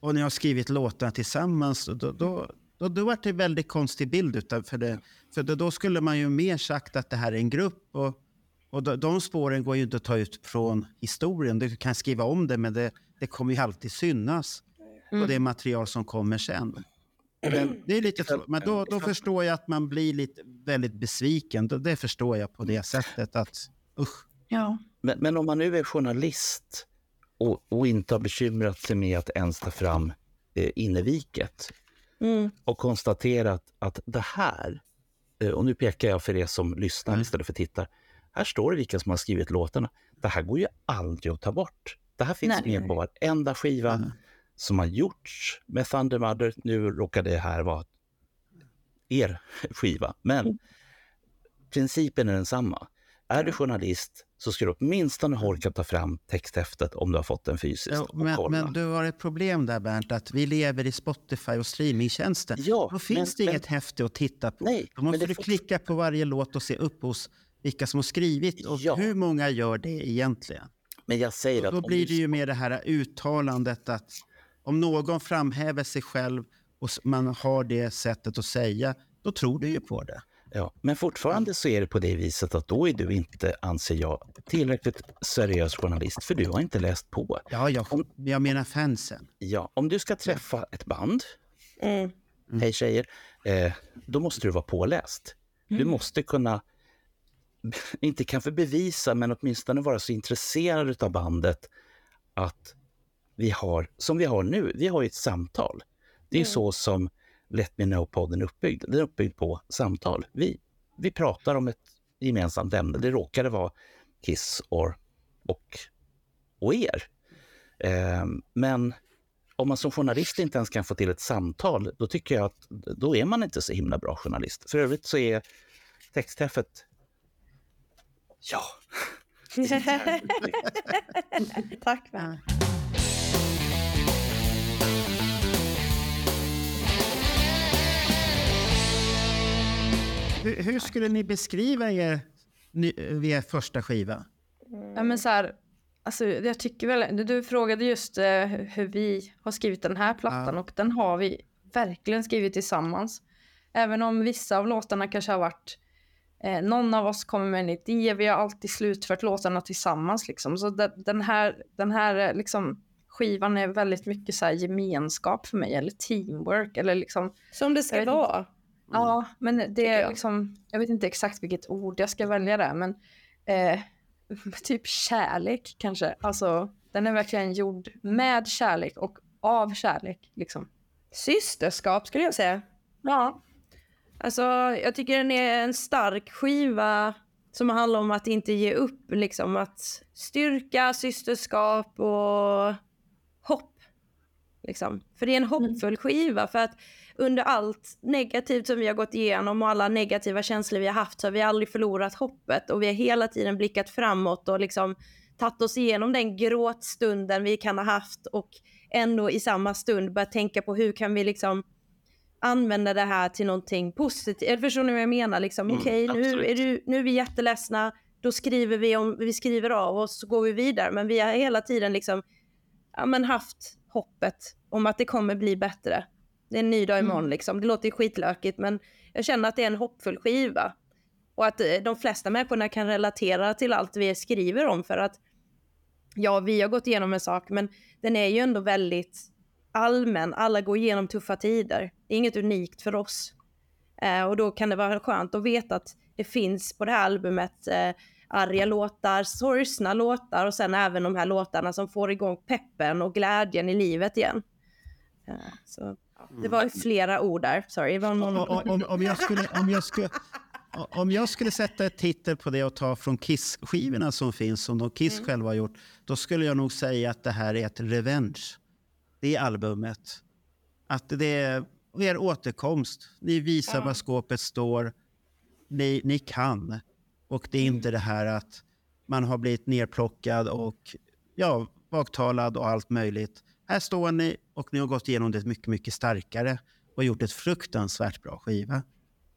och ni har skrivit låtar tillsammans, då, då, då, då, var det en väldigt konstig bild utav för det. För då, då skulle man ju mer sagt att det här är en grupp och, och de, de spåren går ju inte att ta ut från historien. Du kan skriva om det, men det, det kommer ju alltid synas på det material som kommer sen. Men det är lite så, men då, då förstår jag att man blir lite väldigt besviken. Det, det förstår jag på det sättet att usch. Ja. Men, men om man nu är journalist och, och inte har bekymrat sig med att ens ta fram eh, inneviket Mm. och konstaterat att det här, eh, och nu pekar jag för er som lyssnar Mm. istället för tittar, här står det vilka som har skrivit låtarna. Det här går ju aldrig att ta bort. Det här finns Nej. med på varenda skiva Mm. som har gjorts med Thunder Mother. Nu råkar det här vara er skiva, men principen är densamma. Är du journalist så ska du åtminstone orka ta fram texthäftet om du har fått den fysiskt Ja, men, men du har ett problem där Bernt, att vi lever i Spotify och streamingtjänsten. Ja, Då finns men- det inget häfte att titta på. Nej, Då måste du klicka på varje låt och se upp hos vilka som har skrivit. Och Ja. hur många gör det egentligen? Men jag säger att Då om blir det ju mer det här uttalandet att om någon framhäver sig själv och man har det sättet att säga, då tror du ju på det. Ja, men fortfarande så är det på det viset att då är du inte, anser jag, tillräckligt seriös journalist, för du har inte läst på. Ja, jag, jag menar fansen. Ja, om du ska träffa ett band, Mm. hej tjejer, eh, då måste du vara påläst. Du måste kunna, inte kanske bevisa, men åtminstone vara så intresserad av bandet att vi har, som vi har nu, vi har ju ett samtal. Det är ju så som Let Me Know-podden är uppbyggd. Den är uppbyggd på samtal. Vi, vi pratar om ett gemensamt ämne. Det råkade vara Kiss or, och, och er. Eh, men om man som journalist inte ens kan få till ett samtal, då tycker jag att då är man inte så himla bra journalist. För övrigt så är texthäftet... Ja. Tack. Va? Hur, hur skulle ni beskriva er, er första skiva? Ja, men så här, alltså, jag tycker väl, du- frågade just eh, hur vi har skrivit den här plattan Ja. och den har vi verkligen skrivit tillsammans. Även om vissa av låtarna kanske har varit, eh, någon av oss kommer med en idé, vi har alltid slutfört låtarna tillsammans liksom. Så de, den här, den här eh, liksom, skivan är väldigt mycket så här gemenskap för mig, eller teamwork, eller liksom Som det ska inte. Vara. Ja, men det är jag. liksom, jag vet inte exakt vilket ord jag ska välja där, men eh, typ kärlek kanske. Alltså, den är verkligen gjord med kärlek och av kärlek liksom. Systerskap skulle jag säga. Ja, Alltså, jag tycker den är en stark skiva som handlar om att inte ge upp, liksom att styrka, systerskap och hopp. Liksom. För det är en hoppfull skiva för att under allt negativt som vi har gått igenom och alla negativa känslor vi har haft så har vi aldrig förlorat hoppet och vi har hela tiden blickat framåt och liksom tagit oss igenom den gråtstunden vi kan ha haft och ändå i samma stund börjat tänka på hur kan vi liksom använda det här till någonting positivt. Förstår ni vad jag menar? Liksom, Mm, Okej, nu, absolut. är du, nu är vi jätteledsna, då skriver vi, om, vi skriver av oss så går vi vidare. Men vi har hela tiden liksom, ja, men haft hoppet om att det kommer bli bättre. Det är en ny dag imorgon liksom. Det låter ju skitlökigt men jag känner att det är en hoppfull skiva. Och att eh, de flesta människorna kan relatera till allt vi skriver om för att ja, vi har gått igenom en sak men den är ju ändå väldigt allmän. Alla går igenom tuffa tider. Det är inget unikt för oss. Eh, och då kan det vara skönt att veta att det finns på det här albumet eh, arga låtar, sorgsna låtar och sen även de här låtarna som får igång peppen och glädjen i livet igen. Eh, så, det var flera ord där, sorry. Var någon... Om, om, om, jag skulle, om, jag skulle, om jag skulle sätta ett titel på det och ta från Kiss-skivorna som finns, som de Kiss själva har gjort, då skulle jag nog säga att det här är ett revenge. Det är albumet. Att det är er återkomst. Ni visar var skåpet står. Ni, ni kan. Och det är inte det här att man har blivit nerplockad och ja, baktalad och allt möjligt. Här står ni och ni har gått igenom det mycket, mycket starkare och gjort ett fruktansvärt bra skiva.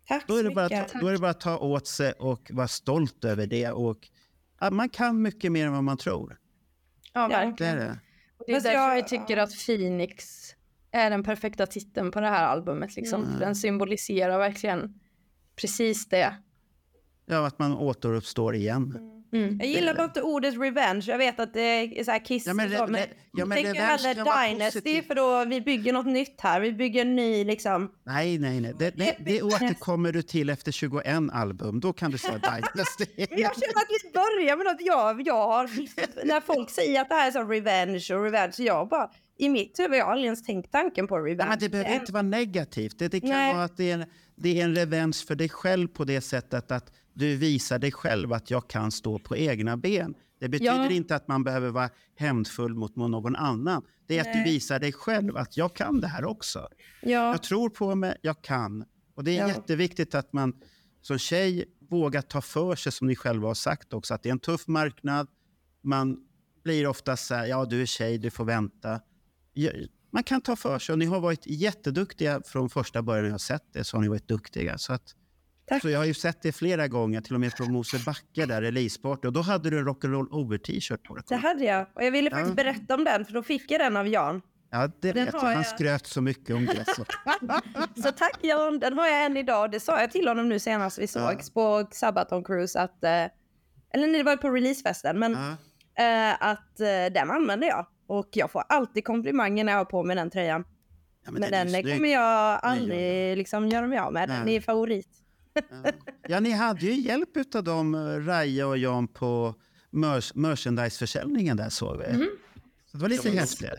Tack Då är, så det bara, mycket. att- då är det bara att ta åt sig och vara stolt över det. Och, ja, man kan mycket mer än vad man tror. ja Ja. Det är verkligen. det. Det är därför jag- jag tycker att Phoenix är den perfekta titeln på det här albumet. Liksom. Mm. Den symboliserar verkligen precis det. Ja, att man återuppstår igen. Mm. Jag gillar bara inte ordet revenge. Jag vet att det är så här kiss Ja, men så, men re- ja, men revenge hellre Dynasty för då vi bygger något nytt här. Vi bygger en ny liksom. Nej, nej, nej. Det, det, det återkommer du till efter 21 album. Då kan du säga Dynasty. Jag känner att vi börjar med något. Jag, jag har, när folk säger att det här är så revenge och revenge, jag bara i mitt huvud jag har aldrig ens tänkt tanken på revenge. Men det behöver inte vara negativt. Det, det kan Nej. vara att det är, en, det är en revansch för dig själv på det sättet att du visar dig själv att jag kan stå på egna ben. Det betyder Ja. inte att man behöver vara hämndfull mot någon annan. Det är att du visar dig själv att jag kan det här också. ja. Jag tror på mig, jag kan. Och det är Ja. jätteviktigt att man som tjej vågar ta för sig, som ni själva har sagt också, att det är en tuff marknad. Man blir ofta så här, ja du är tjej, du får vänta. Man kan ta för sig och ni har varit jätteduktiga från första början jag har sett det, så har ni varit duktiga. Så, att, Tack. så jag har ju sett det flera gånger, till och med på Mosebacke där, releaseparty. Och då hade du en rock'n'roll over-t-shirt på dig. Det hade jag. Och jag ville faktiskt Ja. berätta om den för då fick jag den av Jan. Ja, det Den vet jag. Han skröt så mycket om det. Så. Så tack Jan, den har jag än idag. Det sa jag till honom nu senast vi sågs på Sabaton Cruise att, eh, eller nej det var på releasefesten, men Ja. eh, att eh, den använder jag. Och jag får alltid komplimanger när jag har på mig den tröjan. Ja, Men, är den snygg. kommer jag aldrig liksom göra mig av med. Den är favorit. Ja. ni hade ju hjälp av dem, eh, Raja och Jan, på mer- merchandiseförsäljningen där såg vi. Så det var lite häftigt.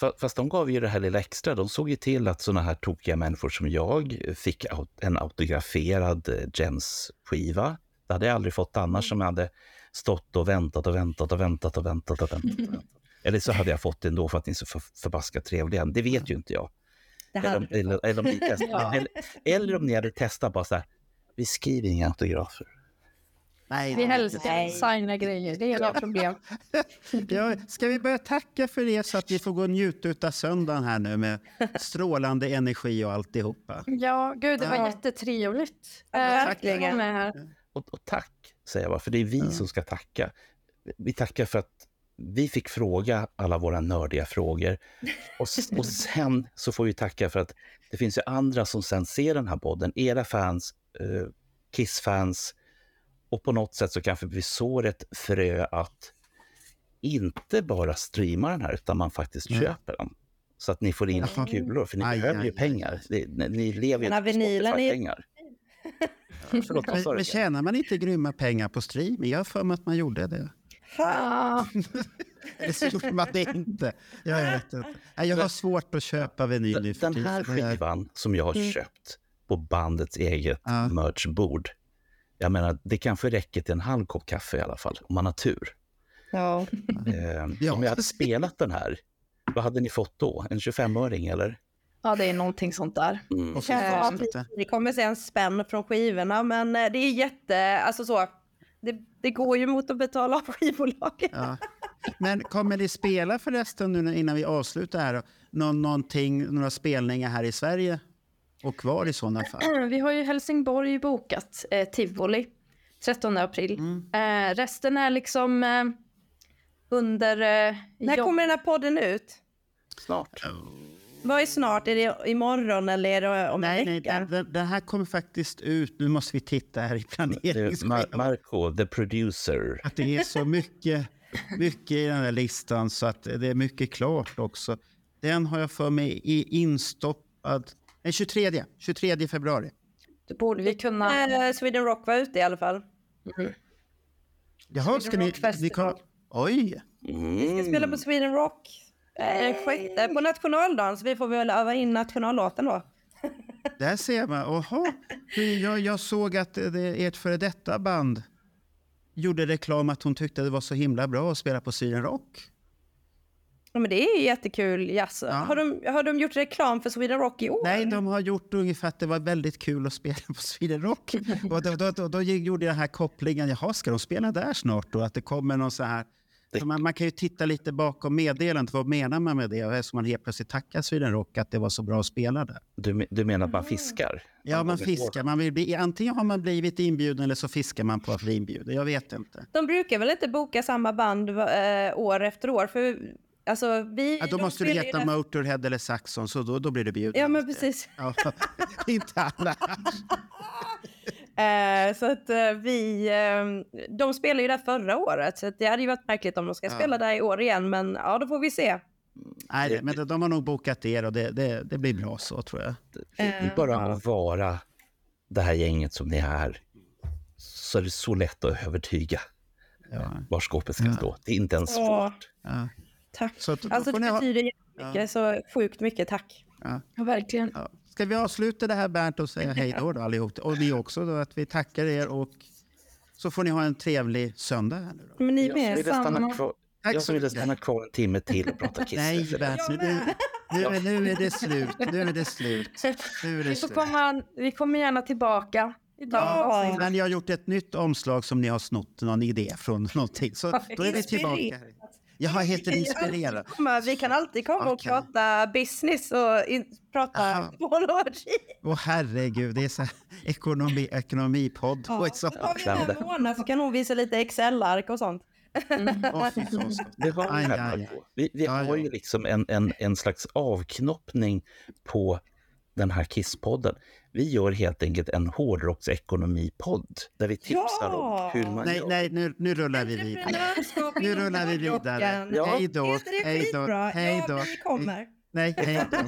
Fa- Fast de gav ju det här lilla extra. De såg ju till att såna här tokiga människor som jag fick en autograferad eh, Jens-skiva. Det hade jag aldrig fått annars som jag hade stått och väntat och väntat och väntat och väntat och väntat. Och väntat. Eller så hade jag fått det ändå för att ni är så för, förbaskat trevliga. Det vet ju inte jag. Eller, om- eller, eller, om ni test, eller, eller om ni hade testat bara så här, vi skriver inga autografer. Nej, Vi Nej. att signa grejer, det är inga problem. Ja, ska vi börja tacka för det så att vi får gå och njuta av söndagen här nu med strålande energi och alltihopa? Ja, gud, det var Ja. jättetrevligt. Ja, Eh, att vara med här. Och, och tack, säger jag bara, för det är vi som ska tacka. Vi tackar för att vi fick fråga alla våra nördiga frågor. Och, och sen så får vi tacka för att det finns ju andra som sen ser den här podden. Era fans, eh, Kiss-fans. Och på något sätt så kanske vi sår ett frö att inte bara streama den här, utan man faktiskt Nej. köper den. Så att ni får in Jaha. kulor, för ni Aj, behöver aj, ju aj. pengar. Ni, ni lever ju på vinylen är- Spotify-pengar. Förlåt, Men, men tjänar man inte grymma pengar på streaming? Jag har för mig att man gjorde det. Eller så gjorde man det inte. Jag vet inte. Jag har svårt att köpa vinyl nu för Den här. Det skivan som jag har köpt på bandets eget Ja. merchbord. Jag menar, det kanske räcker till en halv kopp kaffe i alla fall, om man har tur. ja. Eh, Ja. Om jag hade spelat den här, vad hade ni fått då? En 25-öring eller? ja, det är någonting sånt där. Mm. Och så Ja, det. Kommer se en spänn från skivorna, men eh, det är jätte, alltså så. Det, det går ju mot att betala av skivbolaget. Ja. Men kommer ni spela förresten nu innan vi avslutar här? Någon, någonting, några spelningar här i Sverige? Och kvar i sådana fall? Vi har ju Helsingborg bokat, eh, Tivoli, 13 april. Eh, resten är liksom eh, under... Eh, När jobb- kommer den här podden ut? Snart. Vad är snart? Är det imorgon eller är det om Nej, en nej, vecka? den, den, den här kommer faktiskt ut. Nu måste vi titta här i Det. Mar- Marco, the producer. Att det är så mycket, mycket i den här listan så att det är mycket klart också. Den har jag för mig i instoppad den 23, 23 februari. Då borde vi kunna... Eh, Sweden Rock var ute i alla fall. Jaha, ska ni... Ni kan, oj! Vi ska spela på Sweden Rock eh, sjätte, på nationaldagen, så vi får väl öva in nationallåten då. Där ser man. Oha. Jag, jag såg att det, ert före detta band gjorde reklam att hon tyckte det var så himla bra att spela på Sweden Rock. Ja, men det är ju jättekul. Yes. Ja. Har, de, har de gjort reklam för Sweden Rock i år? Nej, de har gjort ungefär att det var väldigt kul att spela på Sweden Rock. Och då, då, då, då gjorde jag den här kopplingen, jaha, ska de spela där snart då? Att det kommer någon så här... Så man, man kan ju titta lite bakom meddelandet, vad menar man med det? Och Eftersom man helt plötsligt tackar Sweden Rock att det var så bra att spela där. Du, du menar att man fiskar? Ja, man fiskar. Man vill bli, antingen har man blivit inbjuden eller så fiskar man på att bli inbjuden. Jag vet inte. De brukar väl inte boka samma band eh, år efter år? För alltså, vi, Ja, då de måste du heta där- Motorhead eller Saxon, så då, då blir du bjuden. Ja, men precis. Ja, inte alla. Eh, så att eh, vi, eh, de spelade ju där förra året, så att det hade ju varit märkligt om de ska Ja. spela där i år igen, men ja, då får vi se. Nej, det- men de har nog bokat er och det, det, det blir bra så tror jag. Eh, Det är bara att vara det här gänget som ni är, så är det så lätt att övertyga Ja, var skåpet ska Ja. stå. Det är inte ens svårt. ja. Tack. Så att, Alltså det ni ha, betyder jättemycket, så sjukt mycket tack. Ja, verkligen. ja. Ska vi avsluta det här Bernt och säga hej då, då allihop? Och ni också då, att vi tackar er och så får ni ha en trevlig söndag här nu då. Men ni Jag med. samma. kvar, jag som ville stanna kvar en timme till och prata Kiss. Nej. Bernt, nu, nu, nu, är- det slut. Nu är det slut. Nu är det Vi, slut. komma, vi kommer gärna tillbaka. Ja. När ni har gjort ett nytt omslag som ni har snott någon idé från någonting, så då är vi tillbaka. Jag heter inspirerad. Men Vi kan alltid komma och Okej. prata business och in, prata Aha. monologi. Åh herregud, det är så här ekonomi, ekonomipodd. Ja. och så. Så tar vi med Mona så kan hon visa lite Excel-ark och sånt. Fan, så- Det har vi Aj, här, aj, aj. Vi, vi Ja, har ju liksom en, en, en slags avknoppning på den här Kisspodden. Vi gör helt enkelt en hårdrocksekonomipodd där vi tipsar Ja! om hur man Nej, gör. nej, nu, nu rullar vi vidare. Nu rullar vi vidare. Ja. Hej då, hej då, hej då. Ja, vi kommer. Nej, hej då.